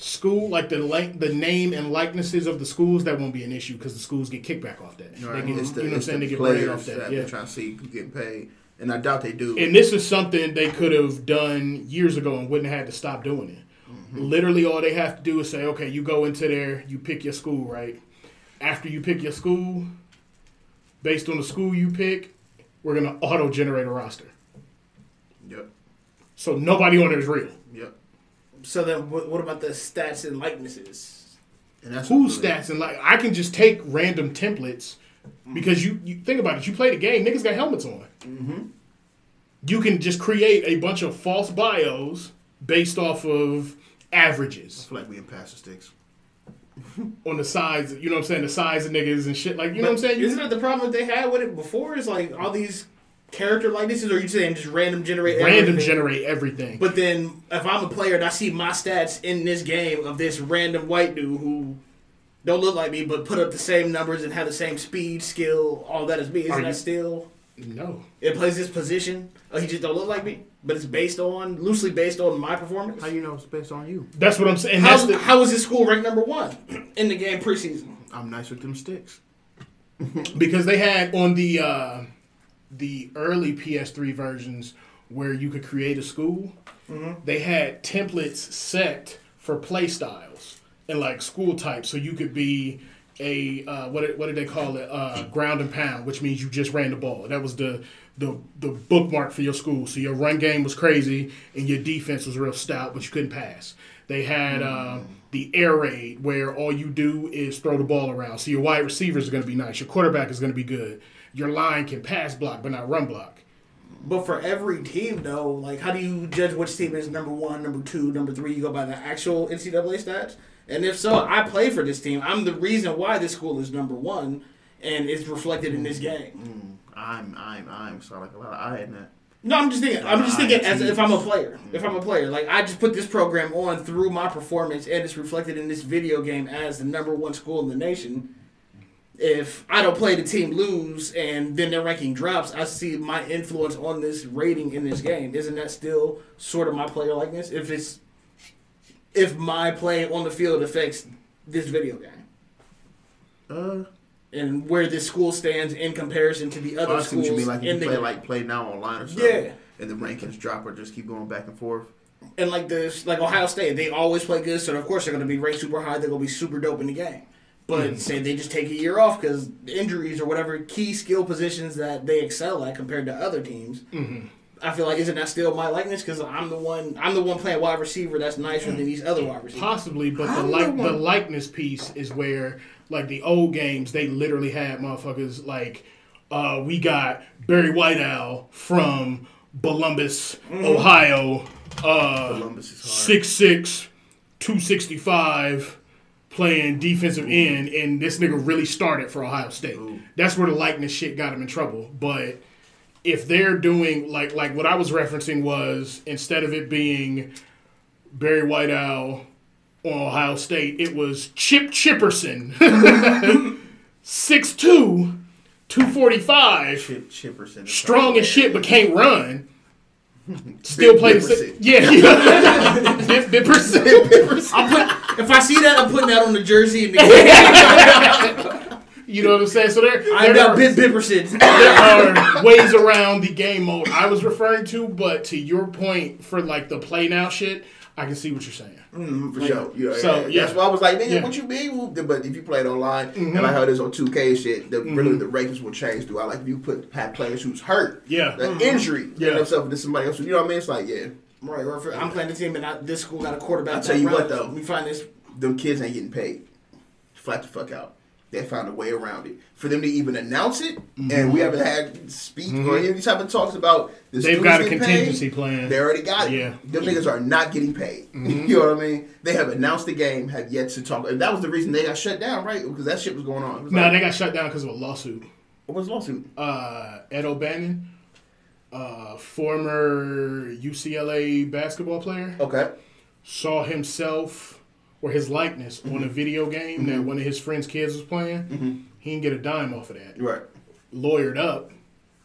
school, like the like the name and likenesses of the schools, that won't be an issue because the schools get kickback off that. Right. They get, the, you know what I'm saying? the They get players off that, that. Yeah. trying to see who getting paid, and I doubt they do. And this is something they could have done years ago and wouldn't have had to stop doing it. Mm-hmm. Literally, all they have to do is say, okay, you go into there, you pick your school, right? After you pick your school, based on the school you pick, we're gonna auto generate a roster. yep, So nobody on there is real. yep. So then, what, what about the stats and likenesses? And that's Whose what really- stats and like I can just take random templates because you, you think about it. You play the game, niggas got helmets on. Mm-hmm. You can just create a bunch of false bios based off of I averages feel like we in passer sticks. [LAUGHS] on the size. You know what I'm saying? The size of niggas and shit. Like you know what I'm saying? You- Isn't that the problem that they had with it before? Is like all these character likenesses, or you saying just random generate random everything? generate everything. But then, if I'm a player and I see my stats in this game of this random white dude who don't look like me, but put up the same numbers and have the same speed, skill, all that as me, isn't Are that you- still? no. It plays this position. Oh, he just don't look like me, but it's based on loosely based on my performance. How you know it's based on you? That's what I'm saying. And that's How, the, how is this school ranked number one [CLEARS THROAT] in the game preseason? I'm nice with them sticks. because they had on the uh, the early PS3 versions where you could create a school. They had templates set for play styles and like school types, so you could be a uh, what did- what did they call it? Uh, ground and pound, which means you just ran the ball. That was the the the bookmark for your school. So your run game was crazy and your defense was real stout, but you couldn't pass. They had uh, the air raid where all you do is throw the ball around. So your wide receivers are going to be nice. Your quarterback is going to be good. Your line can pass block, but not run block. But for every team, though, like how do you judge which team is number one, number two, number three? You go by the actual NCAA stats, and if so, I play for this team. I'm the reason why this school is number one, and it's reflected in this game. Mm, I'm, I'm, I'm. So like a lot of I in that. No, I'm just thinking. I'm just thinking as if I'm a player. If I'm a player, like I just put this program on through my performance, and it's reflected in this video game as the number one school in the nation. If I don't play, the team lose, and then their ranking drops. I see my influence on this rating in this game. Isn't that still sort of my player likeness? If it's if my play on the field affects this video game Uh, and where this school stands in comparison to the other I see what schools you mean. Like in you the play game. like play now online or something. Yeah. And the rankings drop or just keep going back and forth. and like this, like Ohio State, they always play good, so of course they're going to be ranked super high. They're going to be super dope in the game. But say they just take a year off because injuries or whatever key skill positions that they excel at compared to other teams. I feel like isn't that still my likeness? Because I'm the one, I'm the one playing wide receiver that's nicer than these other wide receivers. Possibly, but the I'm like the the likeness piece is where like the old games they literally had motherfuckers like uh, we got Barry White Owl from Columbus, Ohio, uh, Columbus is hard. six six, two sixty five, playing defensive end, and this nigga really started for Ohio State. That's where the likeness shit got him in trouble. But if they're doing like like what I was referencing was instead of it being Barry White Owl on Ohio State, it was Chip Chipperson, [LAUGHS] 6'2", 245, Chip, Chipperson. strong as shit but can't run. Still play the same. Yeah, yeah. Bip- Bipperson. I'm put, if I see that, I'm putting that on the jersey and the. [LAUGHS] You know what I'm saying? So there, there are- Bip Bipperson. there are ways around the game mode I was referring to, but to your point for like the play now shit, I can see what you're saying. Mm-hmm, for sure. You know, So, yeah. yeah. That's why I was like, nigga, Yeah. what you mean? But if you play it online, Mm-hmm. and I heard this on 2K shit, the, really mm-hmm. the rankings will change throughout. Like if you put have players who's hurt, Yeah. the mm-hmm. injury, Yeah. yeah, themselves to somebody else. You know what I mean? It's like, yeah, Right, or if I'm playing the team and I, this school got a quarterback. I'll tell you that what, though. we find this. them kids ain't getting paid. Flat the fuck out. They found a way around it. For them to even announce it, and we haven't had speak or any type of talks about the Mm-hmm. They've got a contingency paid, plan. They already got it. Yeah. Mm-hmm. Them niggas are not getting paid. [LAUGHS] you know what I mean? They have announced the game, have yet to talk. And that was the reason they got shut down, right? Because that shit was going on. Was Nah, like, they got shut down because of a lawsuit. what was the lawsuit? Uh, Ed O'Bannon, uh, former UCLA basketball player, Okay. saw himself or his likeness Mm-hmm. on a video game that one of his friends' kids was playing. He didn't get a dime off of that. Right. Lawyered up,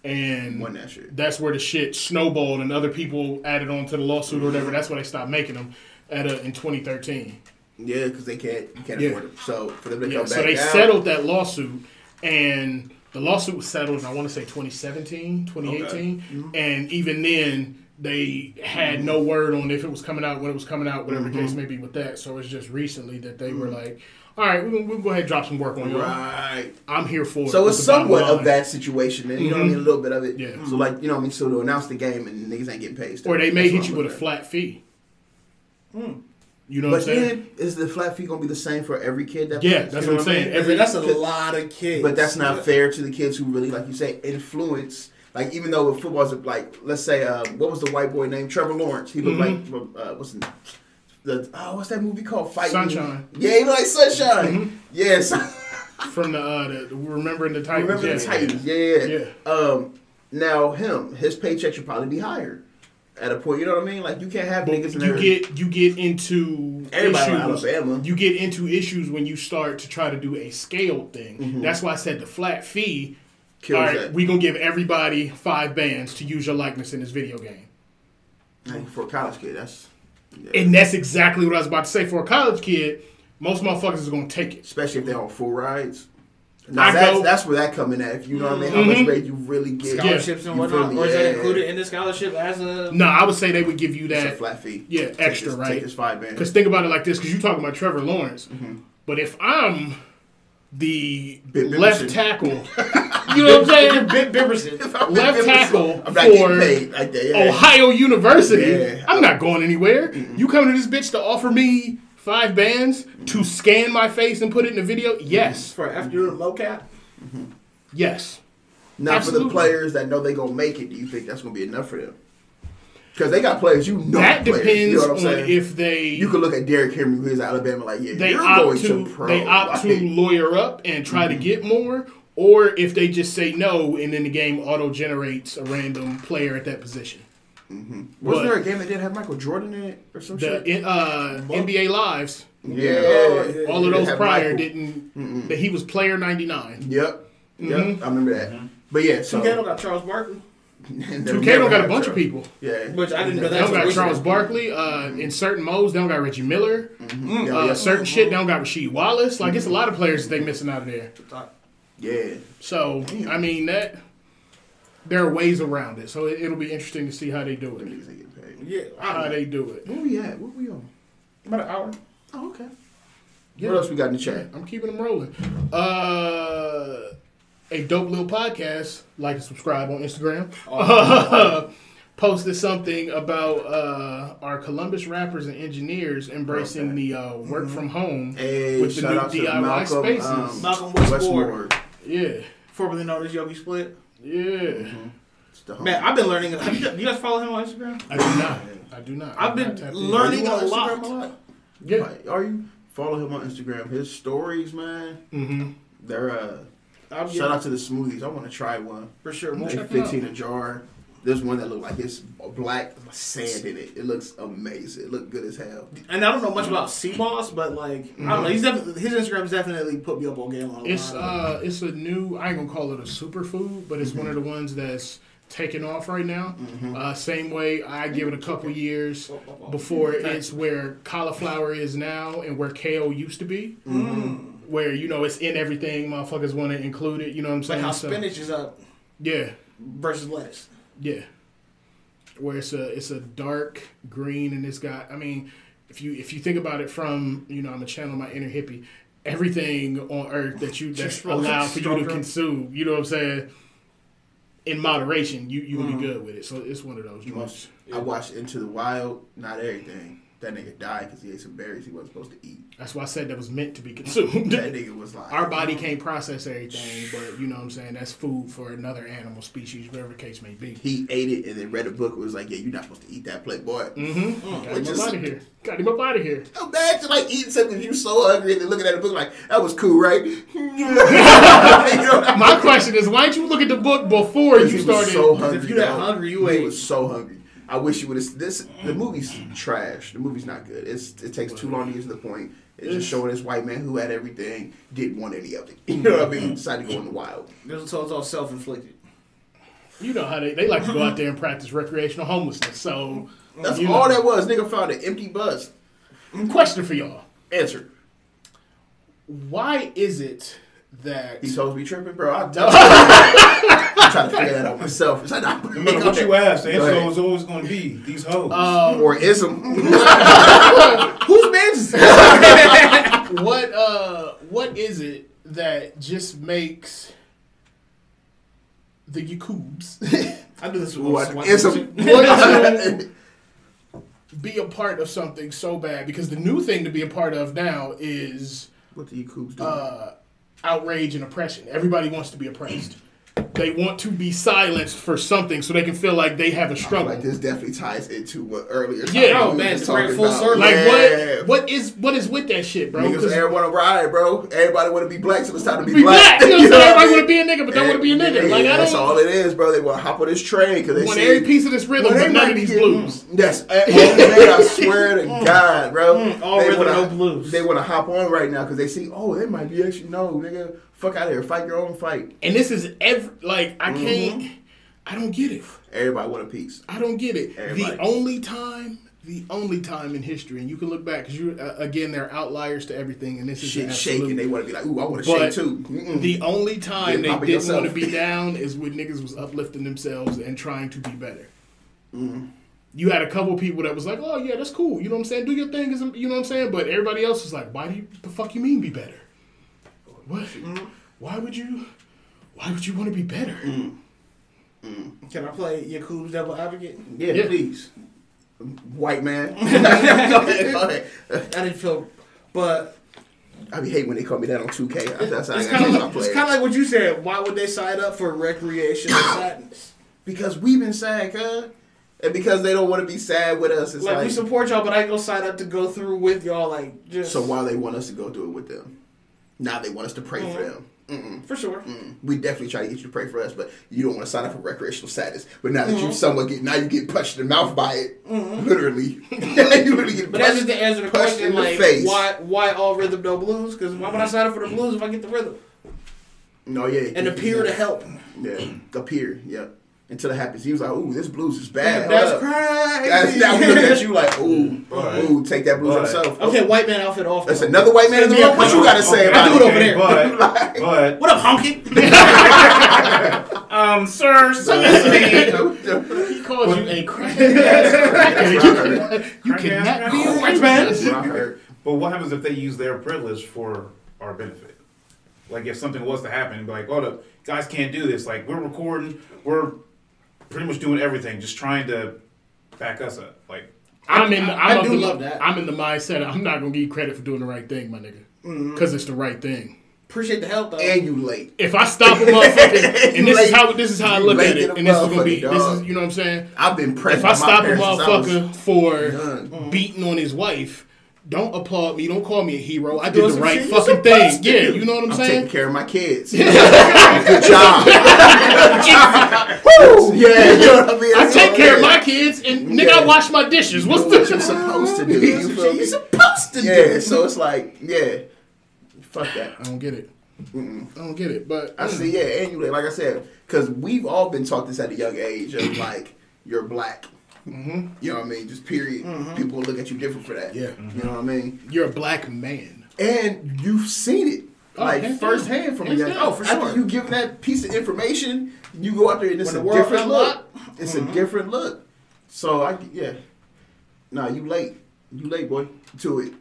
and that shit. that's where the shit snowballed, and other people added on to the lawsuit or whatever. That's why they stopped making them at a, in 2013. Yeah, because they can't, you can't Yeah. afford it. So for them to Yeah, come so back so they down, settled that lawsuit, and the lawsuit was settled. in, I want to say 2017, 2018, Mm-hmm. and even then they had no mm-hmm. word on if it was coming out when it was coming out, whatever the case Mm-hmm. may be with that. So it's just recently that they were mm-hmm. like, "All right, we're gonna, we'll go ahead and drop some work on you. Right. I'm here for it." So it's somewhat of that situation, and you know what I mean, a mm-hmm. little bit of it. Yeah. So like, you know what I mean. So to announce the game and niggas ain't getting paid. Or they may hit you I'm with a flat fee. Hmm. You know what I'm But saying? then, is the flat fee gonna be the same for every kid? That Yeah, plays? that's You know what I'm I mean? saying. Every, that's a lot of kids. But that's not fair to the kids who really, like you say, influence. Like even though with football's like, let's say, uh, what was the white boy named Trevor Lawrence? He looked Mm-hmm. like uh, what's the, the oh, what's that movie called? Fighting Sunshine. Yeah, he looked like Sunshine. Mm-hmm. Yes, [LAUGHS] From the, uh, the remembering the Titans. remember yeah. the Titans? Yeah, yeah. Yeah. Um, now him, his paycheck should probably be higher. At a point, you know what I mean? Like you can't have But niggas in you there. get you get into Everybody in issues. Alabama. You get into issues when you start to try to do a scaled thing. That's why I said the flat fee. Mm-hmm. Kills all right, that. we gonna give everybody five bands to use your likeness in this video game, Like, for a college kid, that's yeah. and that's exactly what I was about to say. For a college kid, most motherfuckers is gonna take it. especially if they're on full rides. Now I that's, go- that's where that coming at. If you know what I mean, how much rate you really get. scholarships and whatnot. me? Or is Yeah. that included in the scholarship as a? No, I would say they would give you It's a that flat fee. Yeah, Take extra, this- right? Take this five band. Because think about it like this: because you're talking about Trevor Lawrence, Mm-hmm. but if I'm the left tackle, [LAUGHS] you know what I'm saying? Bit Bibberson. left tackle not for paid like that. Yeah. Ohio University. Yeah. I'm not going anywhere. You coming to this bitch to offer me five bands to scan my face and put it in a video? Yes, For after you're low cap. Mm-hmm. yes. now for the players that know they're gonna make it, do you think that's gonna be enough for them? Because they got players you know. that players, depends you know what I'm on saying? if they you could look at Derrick Henry, who's Alabama, like yeah, they you're opt going to, to, pro. they opt to lawyer up and try to get more, or if they just say no and then the game auto generates a random player at that position. Wasn't but- there a game that did have Michael Jordan in it or some The shit? uh, NBA lives, Yeah, yeah. all of those prior Michael. didn't. That he was player ninety nine. Yep. Yep. Mhm. I remember that. But yeah, so 2K got Charles Barkley. Two K don't got a bunch of people. Yeah. Which I didn't know They that. don't got Charles. Barkley. Uh, in certain modes, they don't got Reggie Miller. Yeah, Uh, yeah. certain shit, they don't got Rasheed Wallace. Like it's a lot of players that they missing out of there. yeah. So I mean that there are ways around it. So it, it'll be interesting to see how they do it. niggas ain't getting paid. Yeah, How don't they do it. Where we at? Where we on? about an hour. Oh, okay. Yeah. What else we got in the chat? I'm keeping them rolling. Uh, a dope little podcast. Like and subscribe on Instagram. [LAUGHS] Posted something about uh, our Columbus rappers and engineers embracing the uh, work from home Hey, with the new DIY Malcolm, spaces. um, Malcolm Westmore, Westmore. yeah, formerly known as Yogi Split. yeah. It's the Man, I've been learning. Have you, do you guys follow him on Instagram? I do not. I do not. I've I'm been not learning- on a lot. Instagram a lot? Yeah. Like, are you? Follow him on Instagram. His stories, man. Mm-hmm. They're uh. I'm Shout out to the smoothies. I want to try one. for sure. We'll Like check it out. fifteen a jar. There's one that look like it's black sand in it. It looks amazing. It looked good as hell. And I don't know much about sea moss, but like I don't know. He's definitely his Instagram's definitely put me up on game on. It's uh, it's a new. I ain't gonna call it a superfood, but it's one of the ones that's taking off right now. Mm-hmm. Uh, same way I give it a couple years before it's where cauliflower is now and where kale used to be. Mm-hmm. Where you know it's in everything, motherfuckers want to include it. You know what I'm saying? Like how So, spinach is up yeah, versus lettuce. yeah. Where it's a it's a dark green and it's got. I mean, if you if you think about it from you know I'm a channel my inner hippie. Everything on earth that you that's allowed for you to consume, you know what I'm saying? In moderation, you you will be mm-hmm. good with it. So it's one of those joints. I watched Into the Wild. Not everything. That nigga died because he ate some berries he wasn't supposed to eat. That's why I said that was meant to be consumed. That nigga was like, Our body can't process everything, but you know what I'm saying. That's food for another animal species, whatever the case may be. he ate it and then read a book. It was like, yeah, you're not supposed to eat that Playboy. Mm-hmm. Got Which him is- up out of here. Got him up out of here. Imagine like eating something you so hungry and then looking at the book like that was cool, right? [LAUGHS] You know? My question is, why didn't you look at the book before you started? so hungry. if you that hungry, you he ate. was so hungry. I wish you would have. This the mm. movie's trash. The movie's not good. It's it takes too long to get to the point. It's just showing this white man who had everything didn't want any of it. [LAUGHS] You know mm-hmm. what I mean? Decided to go in the wild. This so it's all self inflicted. you know how they, they like to go out there and practice recreational homelessness. So, That's all know. that was. Nigga found an empty bus. question for y'all: Answer. Why is it that These hoes be tripping, bro. I don't. [LAUGHS] I'm trying to figure that out myself. It's like, nah, No matter what you ask, the answer ahead. was always going to be these hoes. um, or ism. [LAUGHS] Whose man's is this? [LAUGHS] what uh what is it that just makes the Yakubs I do this with What white ism? person. be a part of something so bad? Because the new thing to be a part of now is what the Yakubs do? uh, outrage and oppression. Everybody wants to be oppressed. They want to be silenced for something so they can feel like they have a I feel struggle. like this definitely ties into what earlier. Yeah. topic Oh, we man, was to talking full about. circle. Like Yeah. what? What is what is with that shit, bro? Niggas 'Cause everyone want to ride, bro. Everybody want to be black, so it's time to be, be black. You know what I'm? [LAUGHS] I Everybody mean? want to be a nigga, but don't want to be a nigga. Yeah, Like that's all it is, bro. They want to hop on this train because they want see every piece of this rhythm, Well, they but none might of these getting- blues. Yes, eh, [LAUGHS] oh, man, I swear to mm. God, bro. Mm, all They rhythm, wanna- no blues. They want to hop on right now because they see, oh, they might be actually no, nigga. Fuck out of here, fight your own fight. And this is every like I Mm-hmm. can't. I don't get it. Everybody want a piece. I don't get it. Everybody. The only time, the only time in history, and you can look back because you uh, again they're outliers to everything, and this is Shit shaking. They want to be like, ooh, I want to shake too. Mm-mm. The only time they didn't want to be [LAUGHS] down is when niggas was uplifting themselves and trying to be better. Mm-hmm. You had a couple people that was like, "Oh yeah, that's cool." You know what I'm saying? Do your thing, you know what I'm saying? But everybody else was like, "Why do you? The fuck you mean be better? What? Mm-hmm. Why would you? Why would you want to be better?" Mm-hmm. Can I play Yakub's devil advocate? yeah, Yeah. please, white man. [LAUGHS] [LAUGHS] Go ahead, go ahead. I didn't feel, but I be hate when they call me that on 2K. That's how I kind my of it's kind of like what you said. Why would they sign up for recreational [COUGHS] sadness? because we've been sad, cuz. And because they don't want to be sad with us, it's Like, like, we support y'all, but I ain't gonna sign up to go through with y'all. Like just so why they want us to go through it with them? Now they want us to pray for Mhm. them. Mm-mm. for sure. Mm. We definitely try to get you to pray for us, but you don't want to sign up for recreational status. But now that Mm-hmm. you somewhat get now you get punched in the mouth by it, literally. [LAUGHS] [LAUGHS] you literally get But that's just the answer to the question. the Like face. why why all rhythm no blues? Because why would I sign up for the blues if I get the rhythm No, yeah, and appear to help? Yeah, appear. Yeah, until it happens, he was like, "Ooh, this blues is bad." That's Hold up. crazy. That's, now we look at you like, "Ooh, But- ooh, take that blues but- himself." Okay, white man outfit off. That's another white man in the Send me a room. What you got to say Okay, about I do it it? over there. But, [LAUGHS] but What up, honky? [LAUGHS] um, sir, so He called you a crack ass crackhead. You cannot, you cannot be a white man. That's what I heard. But what happens if they use their privilege for our benefit? Like if something was to happen, be like, oh, the guys can't do this. Like we're recording, we're pretty much doing everything, just trying to back us up. Like I'm in. I- I'm I do the, love that. I'm in the mindset. I'm not gonna give you credit for doing the right thing, my nigga, Mm-hmm. because it's the right thing. Appreciate the help though. And you late. If I stop a [LAUGHS] motherfucker, and this is how this is how I look at it, and this is gonna be motherfucker, this is you know what I'm saying. I've been pressed. If I stop a parents since I was motherfucker for young. beating on his wife, don't applaud me. Don't call me a hero. I did the right shit fucking thing. Yeah, you know what I'm, I'm saying. taking care of my kids. [LAUGHS] Good job. Woo! [LAUGHS] Yeah, you know what I mean. I That's take care it of my kids, and nigga, I wash my dishes. What's Do what you're supposed to do. [LAUGHS] You feel me? You're supposed to Yeah, do. Yeah, so it's like, yeah, fuck that. I don't get it. I don't get it, but I see, yeah, and you like I said, because we've all been taught this at a young age of like you're black. Mhm. You know what I mean? Just period. People look at you different for that. Yeah. You know what I mean? you're a black man. And you've seen it. Oh, Like hands firsthand from a Hands. Oh, for sure. After you give that piece of information, you go out there and it's When a the world different look. unlocked. It's a different look. So I yeah. Nah, you late. You late, boy. To it.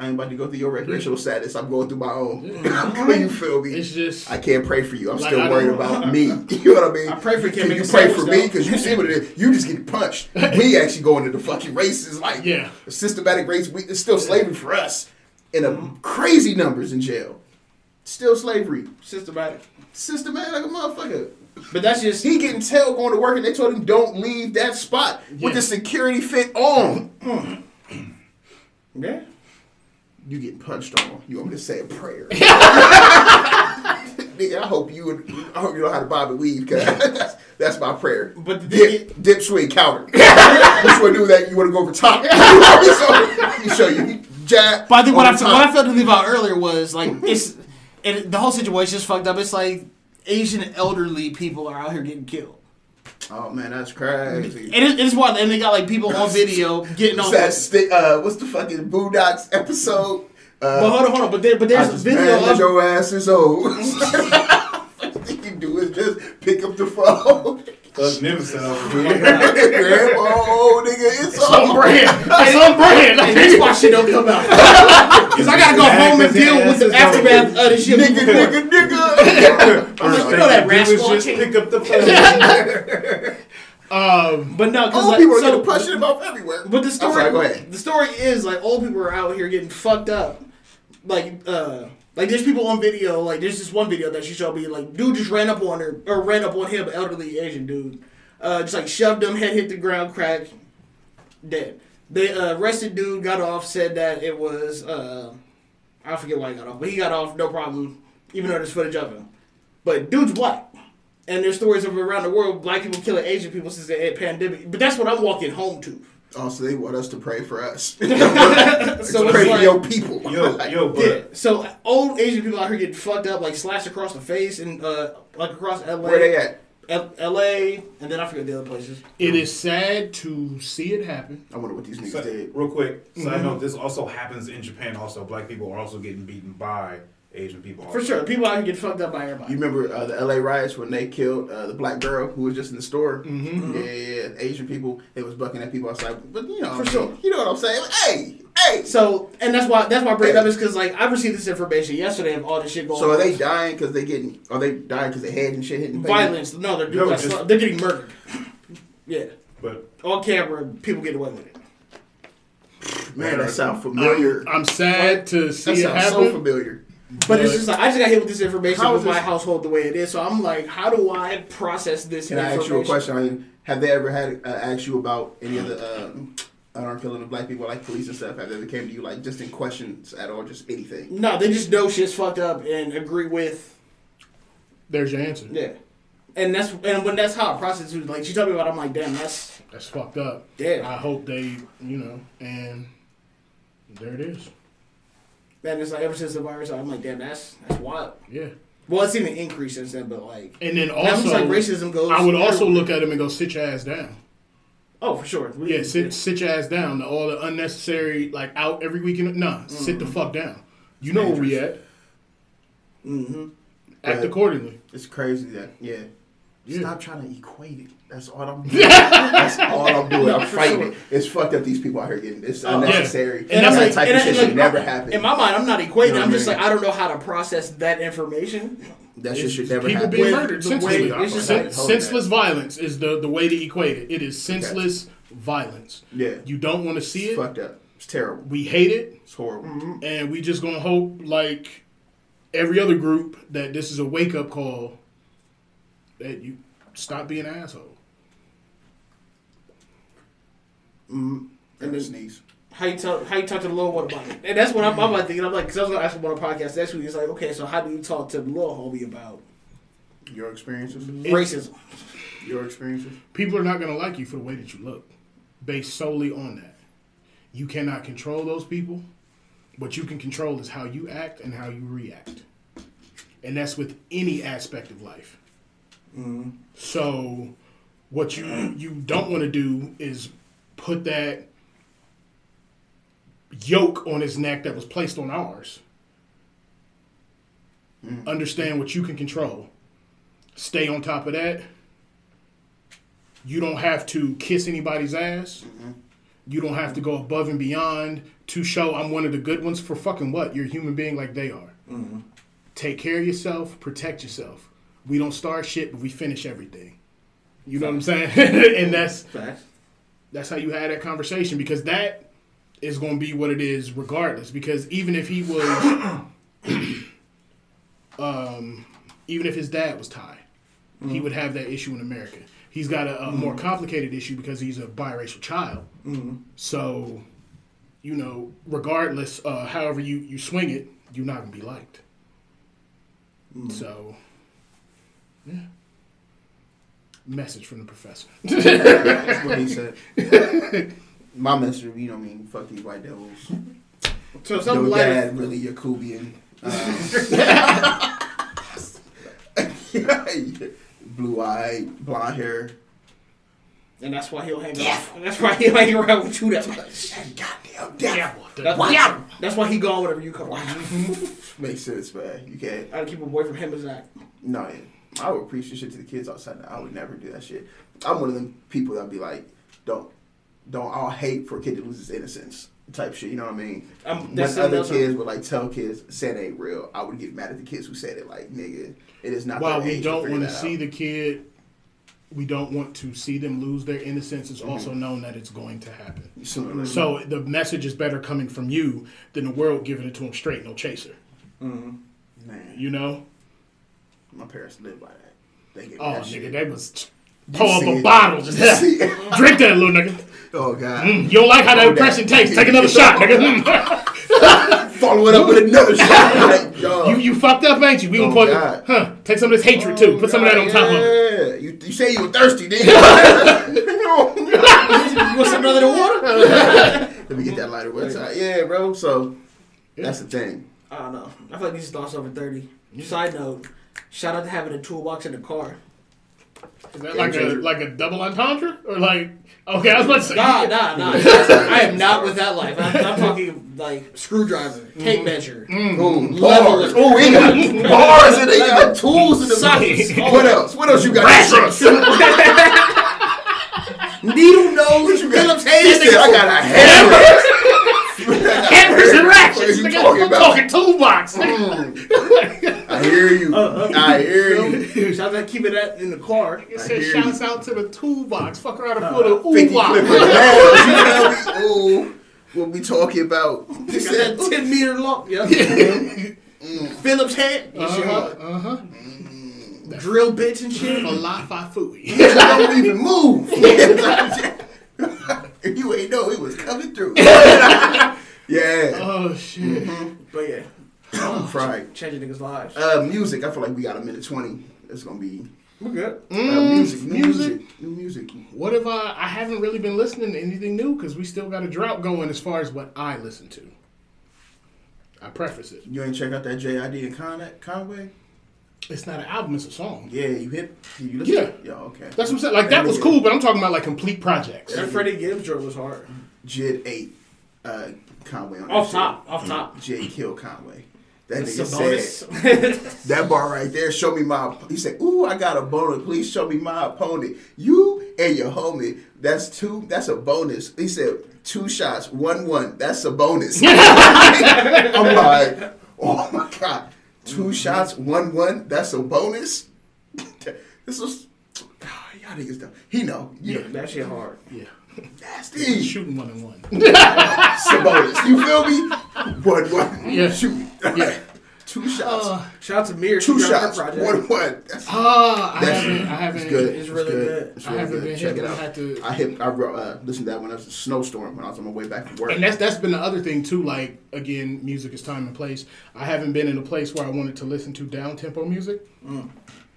I ain't about to go through your recreational status. I'm going through my own. [LAUGHS] you feel me? It's just I can't pray for you. I'm Like, still worried about [LAUGHS] me. [LAUGHS] You know what I mean? I pray for you, Can you pray for me because you see what it is. You just get punched. we actually going into fucking races like Yeah. systematic race. We, it's still slavery for us in a mm-hmm. crazy numbers in jail. Still slavery. Systematic. Systematic like a motherfucker. But that's just He getting tail going to work and they told him don't leave that spot Yeah. with the security fit on. [CLEARS THROAT] yeah. You getting punched on. You want me to say a prayer? [LAUGHS] Nigga, I hope you would, I hope you know how to bob and weave, cause [LAUGHS] that's, that's my prayer. But the thing dip, dip, swing, counter. [LAUGHS] want to do that? You want to go over top? so, let me show you. Jab. But I think what I, what I failed to leave out earlier was like it's and the whole situation is fucked up. It's like Asian elderly people are out here getting killed. Oh man, that's crazy. And it, it's wild. And they got like people on video getting on. That's the, uh, what's the fucking Boondocks episode? Uh, But hold on, hold on. But there, but I there's a video that of your ass is old. [LAUGHS] You do is just pick up the phone. Thug Nimson over here. Grandma, oh, nigga, it's on on. brand. It's on brand. and that's why shit don't come out. [LAUGHS] Because I gotta go home and 'cause his deal with the is aftermath of the shit. Nigga, nigga, nigga. I'm like, [LAUGHS] you know that First thing you do rascal. is just pick up the phone. [LAUGHS] Um, But no, because Old like, people are so, getting punched in mouth everywhere. But the story, sorry, the story is like old people are out here getting fucked up. Like, uh, like there's people on video. Like, there's this one video that she showed me. Like, dude just ran up on her or ran up on him, elderly Asian dude. Uh, just like shoved him, head hit the ground, crack, dead. They uh, arrested dude, got off, said that it was uh, I forget why he got off, but he got off no problem, even though there's footage of him. But dude's black. And there's stories of around the world, black people killing Asian people since the pandemic. But that's what I'm walking home to. Also, they want us to pray for us. [LAUGHS] [LAUGHS] So pray it's for like, your people. Yo, yo, [LAUGHS] but yeah. So old Asian people out here getting fucked up, like slashed across the face and uh, like across LA, Where they at? L- LA, and then I forget the other places. it is sad to see it happen. I wonder what these niggas So- did. real quick, side Mm-hmm. note: this also happens in Japan. Also, black people are also getting beaten by Asian people. For sure, people out here get fucked up by everybody. You remember uh, the LA riots when they killed uh, the black girl who was just in the store? Mm-hmm. Yeah, yeah, yeah. Asian people, they was bucking at people outside. But you know, For sure. You know what I'm saying? Hey, hey. So, and that's why that's why I bring it up is because like I received this information yesterday of all this shit going. On. So are on. they dying because they getting? Are they dying because their head and shit hitting? the pavement? violence? No, they're Yo, doing just- they're getting murdered. Yeah, But on camera, people get away with it. Man, that sounds familiar. I'm sad to that see it sounds so happen. familiar. But it's just like I just got hit with this information with my this- household the way it is. So I'm like, how do I process this Can I ask you a question? I mean, have they ever had uh, asked you about any of the um, unarmed killing of black people, like police and stuff? Have they ever came to you like just in questions at all, just anything? No, they just know shit's fucked up and agree with There's your answer. yeah. And that's and when that's how I process it. Like she told me about, it, I'm like, damn, that's That's fucked up. damn. I hope they, you know, and there it is. And it's like ever since the virus, I'm like, damn, that's that's wild. Yeah. Well, it's even increased since then, but like, And then now it's also, like racism goes. I would also everywhere. look at him and go, sit your ass down. Oh, for sure. We- Yeah, sit sit your ass down. All the unnecessary like out every weekend. Nah, sit the fuck down. You know where we at. Mm-hmm. Act Right. accordingly. It's crazy that yeah. Yeah. Stop trying to equate it. That's all I'm [LAUGHS] doing. That's all I'm doing. I'm [LAUGHS] fighting it. It's fucked up. These people out here getting it's Oh, yeah. unnecessary. And that's that like- type and of I- shit like, should never I- happen. In my mind, I'm not equating. You know I'm just I like? I don't know how to process that information. that shit should never people happen. being murdered. the Senselessly. way- it's just Sen- senseless violence is the, the way to equate it. It is senseless violence. Yeah, You don't want to see it's it. fucked up. It's terrible. We hate it, It's horrible. and we just gonna hope, like every other group, that this is a wake up call. That you stop being an asshole. Mm-hmm. And And then- sneeze. How you tell how you talk to the little one about it, and that's what I'm, I'm like thinking. I'm like, because I was gonna ask him on a podcast next week. It's like, okay, so how do you talk to the little homie about Your experiences. Mm-hmm. racism? Your experiences. People are not gonna like you for the way that you look, based solely on that. You cannot control those people. What you can control is how you act and how you react. and that's with any aspect of life. Mm-hmm. So, what you you don't want to do is put that yoke on his neck that was placed on ours. Understand what you can control. Stay on top of that. You don't have to kiss anybody's ass. You don't have to go above and beyond to show I'm one of the good ones for fucking what? You're a human being like they are. Take care of yourself, protect yourself. We don't start shit, but we finish everything. You know what I'm saying? [LAUGHS] and that's Facts. that's how you had that conversation because that is going to be what it is regardless. Because even if he was, [COUGHS] um, even if his dad was Thai, he would have that issue in America. He's got a, a more complicated issue because he's a biracial child. So, you know, regardless, uh, however you you swing it, you're not going to be liked. So, yeah. Message from the professor. [LAUGHS] That's what he said. [LAUGHS] My message, you know, what I mean, fuck these white devils. So Your some lighter. dad really Yakubian. Uh, [LAUGHS] blue eye, blonde hair. And that's why he'll hang out. And that's why he'll hang around with you that much. Goddamn Yeah, devil. That's why, that's why he gone whenever you come. Makes sense, man. You can't. I gotta keep away from him and Zach. No, yeah. I would preach this shit to the kids outside. I would never do that shit. I'm one of them people that'd be like, don't, don't. I'll hate for a kid to lose his innocence type shit. You know what I mean? Um, when other kids would like tell kids said ain't real, I would get mad at the kids who said it. Like, nigga, it is not. While we don't want to see out. the kid, we don't want to see them lose their innocence. Mm-hmm. It's also known that it's going to happen. Sooner or later. So the message is better coming from you than the world giving it to them straight, no chaser. man, You know? My parents live by that. They give me Oh, that nigga, shit. they was pull up a bottle, just You [LAUGHS] drink that little nigga. Oh god. Mm, you don't like how that Oh, impression that- tastes? Take another [LAUGHS] shot, nigga. Mm. [LAUGHS] Follow it up with another shot. Like, yo. you you fucked up, ain't you? We gonna Oh, put God. huh? Take some of this hatred too. Put some of that on top of it. Yeah, you, you say you were thirsty, didn't you? You want some other than water? Let me get that lighter one time. Yeah, bro. So that's the thing. I don't know. I feel like these thoughts over thirty. Side note: Shout out to having a toolbox in the car. Is that like a like a double entendre or like? Okay, I was about to say. Nah, nah, nah. [LAUGHS] I am not with that life. I'm, I'm talking like screwdriver, tape mm-hmm. measure, mm-hmm. Boom. Level Bars. Oh, we got bars and they got tools in the Sockets. What else? What else you got? Ratchets. [LAUGHS] needle nose, You got- Phillips He head. I got a hammer. [LAUGHS] [LAUGHS] Hammers and What ratchets. are you nigga. talking I'm about? talking toolbox. nigga. I hear you. Uh, uh I uh, hear you. Uh, shout out to keeping that in the car. It I said shouts you. out to the toolbox. Fuck around and pull the 50 ooh box. [LAUGHS] nails. You feel me? Ooh. What we talking about? He Got said, that ten meter long. Yeah. [LAUGHS] Mm. Phillips head. You uh-huh, see Uh huh. Mm. drill bits and shit. Falafel fooey. "You don't even move." you ain't know it was coming through. Yeah. Oh shit. But yeah, I'm [COUGHS] fried. changing niggas' lives. Uh, music. I feel like we got a minute twenty. It's gonna be We're good. uh, Mm, music, new music. music, new music. What if I? I haven't really been listening to anything new because we still got a drought going as far as what I listen to. I preface it. You ain't check out that JID and Con- Conway? It's not an album; it's a song. Yeah, you hit. You listen? Yeah. Yo, okay. That's what I'm saying. Like that was cool, but I'm talking about like complete projects. That Freddie Gibbs joint was hard. Jid ate uh, Conway on that Off shit. top, off top. Jay killed Conway. That nigga a bonus. said [LAUGHS] that bar right there. Show me my. He said, "Ooh, I got a bonus. Please show me my opponent. You and your homie. That's two. That's a bonus." He said, two shots, one one. That's a bonus." [LAUGHS] I'm like, "Oh my god, 2 shots, one one. That's a bonus." [LAUGHS] this was. Y'all niggas know. He know. yeah, You know. that shit hard. Yeah, Nasty. shooting one and one. [LAUGHS] Sabonis. You feel me? One, one. Yeah. Shoot. Yeah. Two shots. Uh, Shout out to Mir. Two she got her shots. One, one. That's, Ah, I that's haven't. I haven't. It's good. It's really good. It's I haven't good. been Check hit. it I out. had to. I hit. I uh, listened to that when I was a snowstorm when I was on my way back from work. And that's that's been the other thing too. Like again, music is time and place. I haven't been in a place where I wanted to listen to down tempo music,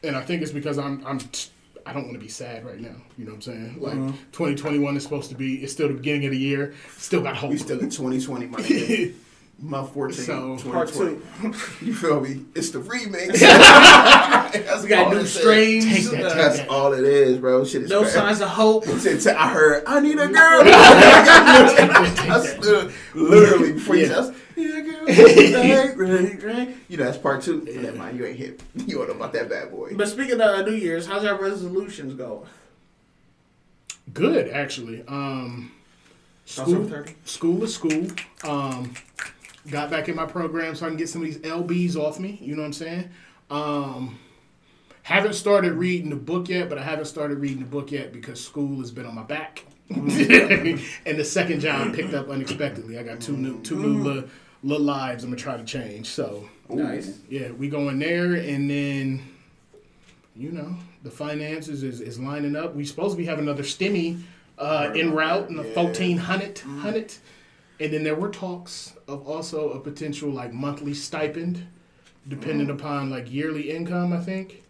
and I think it's because I'm I'm t- I don't want to be sad right now. You know what I'm saying? Like uh-huh. 2021 is supposed to be. It's still the beginning of the year. Still got hope. we still in 2020, my. [LAUGHS] My 14, So, Part 2020. two. [LAUGHS] You feel me? It's the remix. [LAUGHS] We got new strains. Take that, take That's that. all it is, bro. Shit is no crazy. signs of hope. I heard, I need a girl. That's literally, literally before you Yeah. just, need a girl. Right, right, right. You know, that's part two. Yeah. Never mind, you ain't hip. [LAUGHS] You don't know about that bad boy. But speaking of New Year's, how's our resolutions go? Good, actually. Um, school, 30. school is school. Um, got back in my program so I can get some of these LBs off me. You know what I'm saying? Um, haven't started reading the book yet, but I haven't started reading the book yet because school has been on my back. [LAUGHS] and the second job picked up unexpectedly. I got two new two new little, little lives I'm gonna try to change. So Nice. yeah, we go in there, and then you know the finances is, is lining up. We supposed to be having another stimmy uh, en route in the Yeah. fourteen hundred hundred, and then there were talks of also a potential like monthly stipend, depending upon like yearly income. I think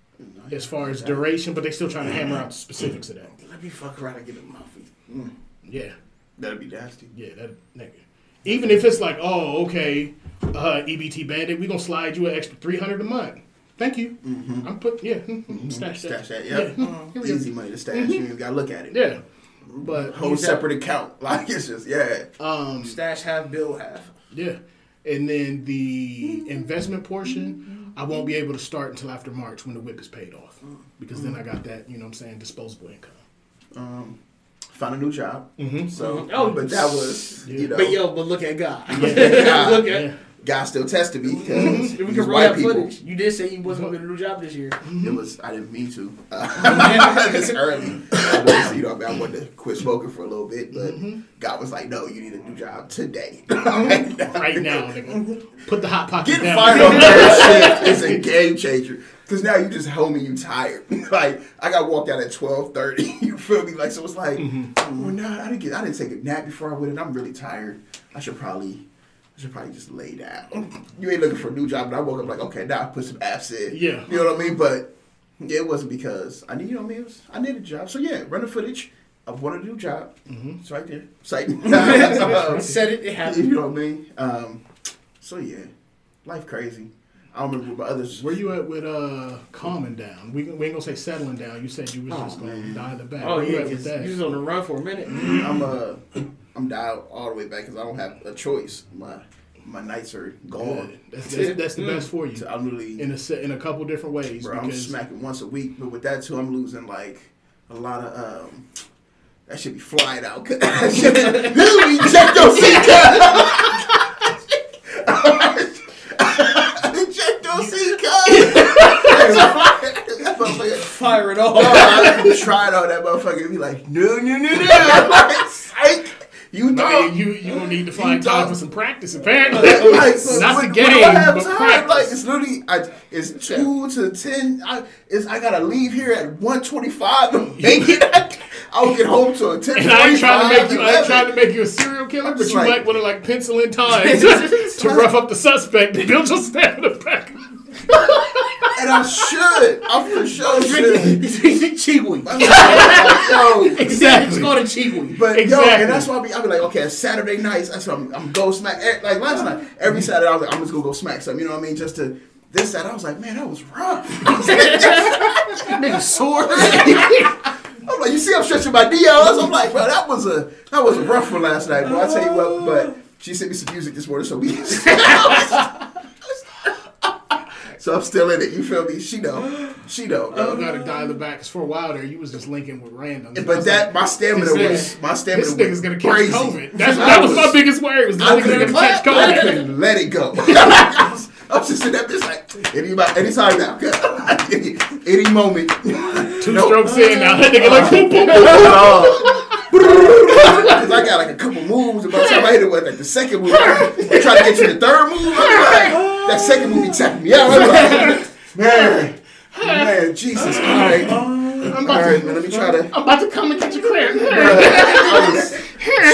as far as duration, but they still trying to hammer out the specifics of that. Let me fuck around and get a monthly. Mm. Yeah, That'd be nasty. yeah, that nigga. Even if it's like, oh, okay, uh, EBT Bandit, we gonna slide you an extra three hundred a month. Thank you. Mm-hmm. I'm put yeah, mm-hmm, mm-hmm. stash that. Stash that, yep. Yeah. Here we go. Easy money to stash. You ain't gotta look at it. Yeah, but Whole separate account. [LAUGHS] Like, it's just, yeah. um, Stash half, bill half. yeah, and then the investment portion, I won't be able to start until after March when the whip is paid off, mm. because then I got that, you know, what I'm saying, disposable income. Um, found a new job. Mm-hmm. So, Oh, but that was, you know, But yo, but look at God. God. [LAUGHS] look at. Yeah. God still tested me [LAUGHS] because We can white people. footage. You did say you wasn't gonna get a new job this year. It was I didn't mean to. [LAUGHS] Uh, this early, I was, you know, I wanted to quit smoking for a little bit, but God was like, "No, you need a new job today." right now. Put the hot pocket Getting down. fired on third shift is a game changer. Cause now you just homie, you tired. [LAUGHS] like I got walked out at twelve thirty. [LAUGHS] You feel me? Like so, it's like, Mm-hmm. well, nah, I didn't get, I didn't take a nap before I went in. I'm really tired. I should probably, I should probably just lay down. [LAUGHS] You ain't looking for a new job, but I woke up like, okay, now I put some apps in. Yeah. you know what I mean. But yeah, it wasn't because I need, you know what I mean. It was, I needed a job. So yeah, run the footage. I wanted a new job. Mm-hmm. It's right there. It's like, Said it, it happened. you know what I mean? Um, so yeah, life crazy. I don't remember what others. Where you at with uh calming down? We, we ain't gonna say settling down. You said you was Oh, just gonna man. die the back. Oh Where you yeah, at with that? you was on the run for a minute. I'm uh, I'm dialed all the way back because I don't have a choice. My my nights are gone. Good. That's, that's, that's the best for you So I'm really in a in a couple different ways. bro, I'm because smacking once a week, but with that too, I'm losing like a lot of um. That should be flying out. [LAUGHS] That should be, check your seat, [LAUGHS] Check your seat, cuz. Fire it Oh, off. I tried on that motherfucker. Be like, no, no, no, no. [LAUGHS] Like, psych. You I thought mean, you you gonna need to find time don't- for some practice. Apparently, [LAUGHS] like, so not when- the game, do I have but time? practice. Like it's literally, I, it's two to ten. I, it's, I gotta leave here at one twenty-five to [LAUGHS] make it. I'll get home to a ten and I ain't trying to make you. I ain't trying to make you a serial killer, but you like- might want to like pencil in time to, to rough up the suspect. Build your stamina back. And I should. I for sure should. Chiwi. I'm like, yo, [LAUGHS] Exactly. It's called a Chiwi. But yo, Exactly. and that's why I be, I be like, okay, Saturday nights, that's what I'm, I'm go smack. eh, Like last night, every Saturday I was like, I'm just gonna go smack something. You know what I mean? Just to this Saturday, I was like, man, that was rough. [LAUGHS] Nigga sore. [LAUGHS] I'm like, you see, I'm stretching my DLs. I'm like, bro, that was a that was a rough one last night, bro. I tell you what, but she sent me some music this morning, so we. So I'm still in it. You feel me? She know, she know. Bro. gotta dial it back. Cause for a while there, you was just linking with random. But that my stamina was my stamina this was gonna catch crazy. COVID. That's, that was, my biggest worry. Was this I gonna couldn't, catch I COVID? let it go. I, was, I was just in that bitch like any anytime now, [LAUGHS] any, any moment. Two No. strokes in now. That nigga like boom, boom, boom. [LAUGHS] [LAUGHS] [LAUGHS] Because I got like a couple moves, and by the time I hit it with like the second move, I'm trying to get you the third move. I'm like, that second move be tapping me out. I'm like, man, man, Jesus, all right, all I'm about right, to, man, let me try to. I'm about to come and get your clear. [LAUGHS] I was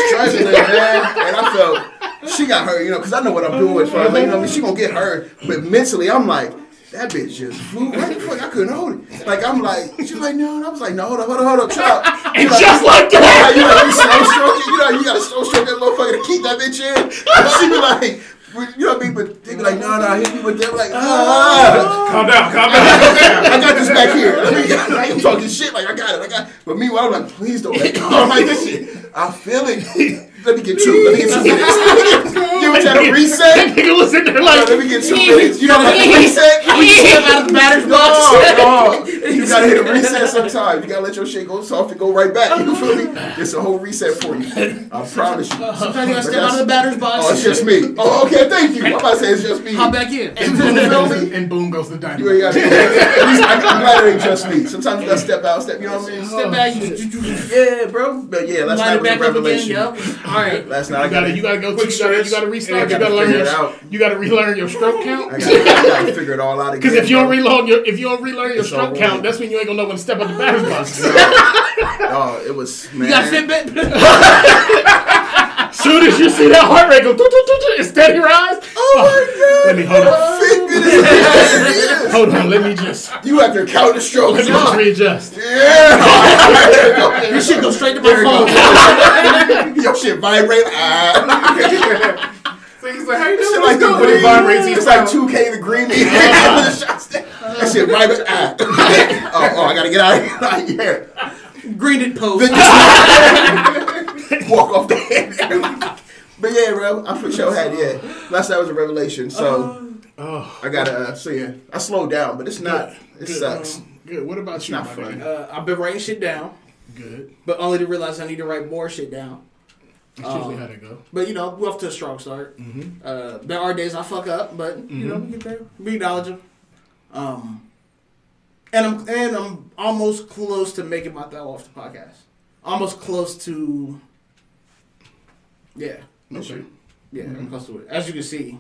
struggling, man, and I felt she got her, you know, because I know what I'm doing. As far as like, you know, I mean, she gonna get her, but mentally, I'm like. That bitch just flew right the fuck. I couldn't hold it. Like I'm like, she's like, no, and I was like, no, hold on, hold on, hold on, chop. And just like that. you know, you slow stroke it. You know, you gotta slow stroke that motherfucker to keep that bitch in. She be like, You know what I mean? But they be like, no, no, hit me with them. Like, ah. Calm down, calm down. [LAUGHS] I got this back here. Let me, like, I'm talking shit. Like, I got it. I got But meanwhile, I'm like, please don't let go. I'm like, this shit. I feel it. [LAUGHS] Let me get two. Let me get two minutes. [LAUGHS] you ever try to That reset? nigga was in there Yo, like, let me get two minutes. You know how to reset? Step out of the batter's box. No, no. You gotta hit a reset sometime. You gotta let your shit go soft and go right back. You feel me? It's a whole reset for you. I promise you. Sometimes you gotta step out of the batter's box. Oh, it's just me. Oh, okay, thank you. I'm about to say it's just me. Hop back in. and boom goes, and boom goes the You ain't gotta, at least I, I'm glad it ain't just me. Sometimes you gotta step out, step. You know what I mean? Step back. Yeah, bro. But yeah, last line night it a back up again. Revelation. Yep. All right. Last night I You gotta, gotta, you gotta go. Quick You gotta, you gotta restart. You gotta gotta learn figure your. it out. You gotta relearn your stroke I count. gotta, I gotta figure it all out [LAUGHS] again. Because if you don't bro. reload your, if you don't relearn your It's stroke count, with. that's when you ain't gonna know when to step up the [LAUGHS] batter's box. Oh, it was man. You got Fitbit? [LAUGHS] Soon as you see that heart rate go, doo, doo, doo, doo, and steady rise. Oh my god! Let me hold on. god! Fitbit is amazing. [LAUGHS] [LAUGHS] Hold on. Let me just. You out there counting strokes? Let me just readjust. Yeah. This shit go straight to my phone. Your shit vibrate. Ah. So he's like, how you Shit doing? like the When green. it vibrates It's like 2K the green. [LAUGHS] that shit vibrate. Ah. oh, oh, I gotta get out of here. yeah. Green it post. [LAUGHS] Walk off the head. [LAUGHS] But yeah, bro, I for sure had yeah. Last night was a revelation, so Oh, I gotta uh, so yeah. I slowed down, but it's not. It Good. sucks. good. What about you, not my funny. Uh, I've been writing shit down, Good. but only to realize I need to write more shit down. That's usually Um, how they go. But you know, we're off to a strong start. Mm-hmm. Uh, there are days I fuck up, but you know, we get there. We acknowledge them. Um, and I'm and I'm almost close to making my throw off the podcast. Almost close to. Yeah, Okay. yeah, I'm close to it. As you can see,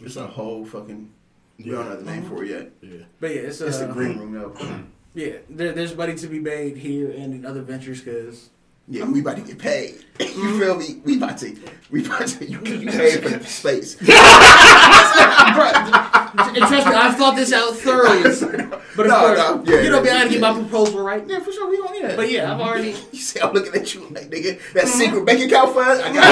It's a whole fucking. We don't have the name for it yet. Yeah. but yeah, it's, uh, It's the green room though. [CLEARS THROAT] Yeah, there, there's money to be made here and in other ventures because Yeah, we about to get paid. [LAUGHS] You mm-hmm. feel me? We about to. We about to. You, mm-hmm. you paid for the space. [LAUGHS] [LAUGHS] and trust me, I've thought this out thoroughly. But of No, course, no, yeah, you know, yeah, be I gotta get yeah. my proposal right. Yeah, for sure. We gonna it. But yeah, I've already. You see, I'm looking at you like, nigga, that mm-hmm. secret bank account fund, I got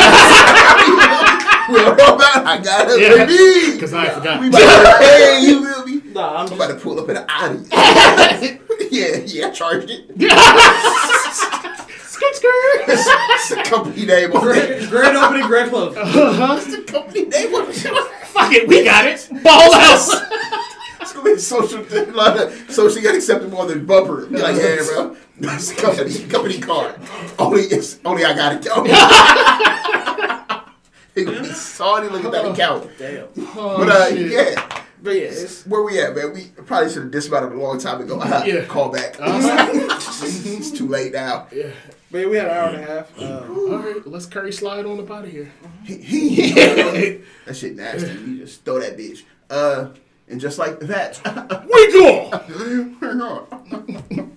it. we don't know about it. I got it, Yeah. baby. Because I forgot. We about to pay, you feel me? Nah, I'm I'm about to pull up in an Audi. yeah, yeah, I charged it. Skirt, skirt. it's a company name on. Grand, grand opening, grand close. It's a company name. Fuck it, we got it. Ball house. It's gonna be social, like, socially unacceptable on the bumper. Be like, yeah, bro, it's a company, company card. Only, it's only I got it. [LAUGHS] He gonna be salty looking at that account. Damn. But uh, yeah, But yeah, it's, where we at, man? We probably should have dismounted a long time ago. Yeah. Call back. Uh-huh. [LAUGHS] it's too late now. Yeah. But yeah, we had an hour and a half. Uh, All right, let's curry slide on up out of here. [LAUGHS] that shit nasty. You just throw that bitch. Uh, and just like that, We go. we're gone.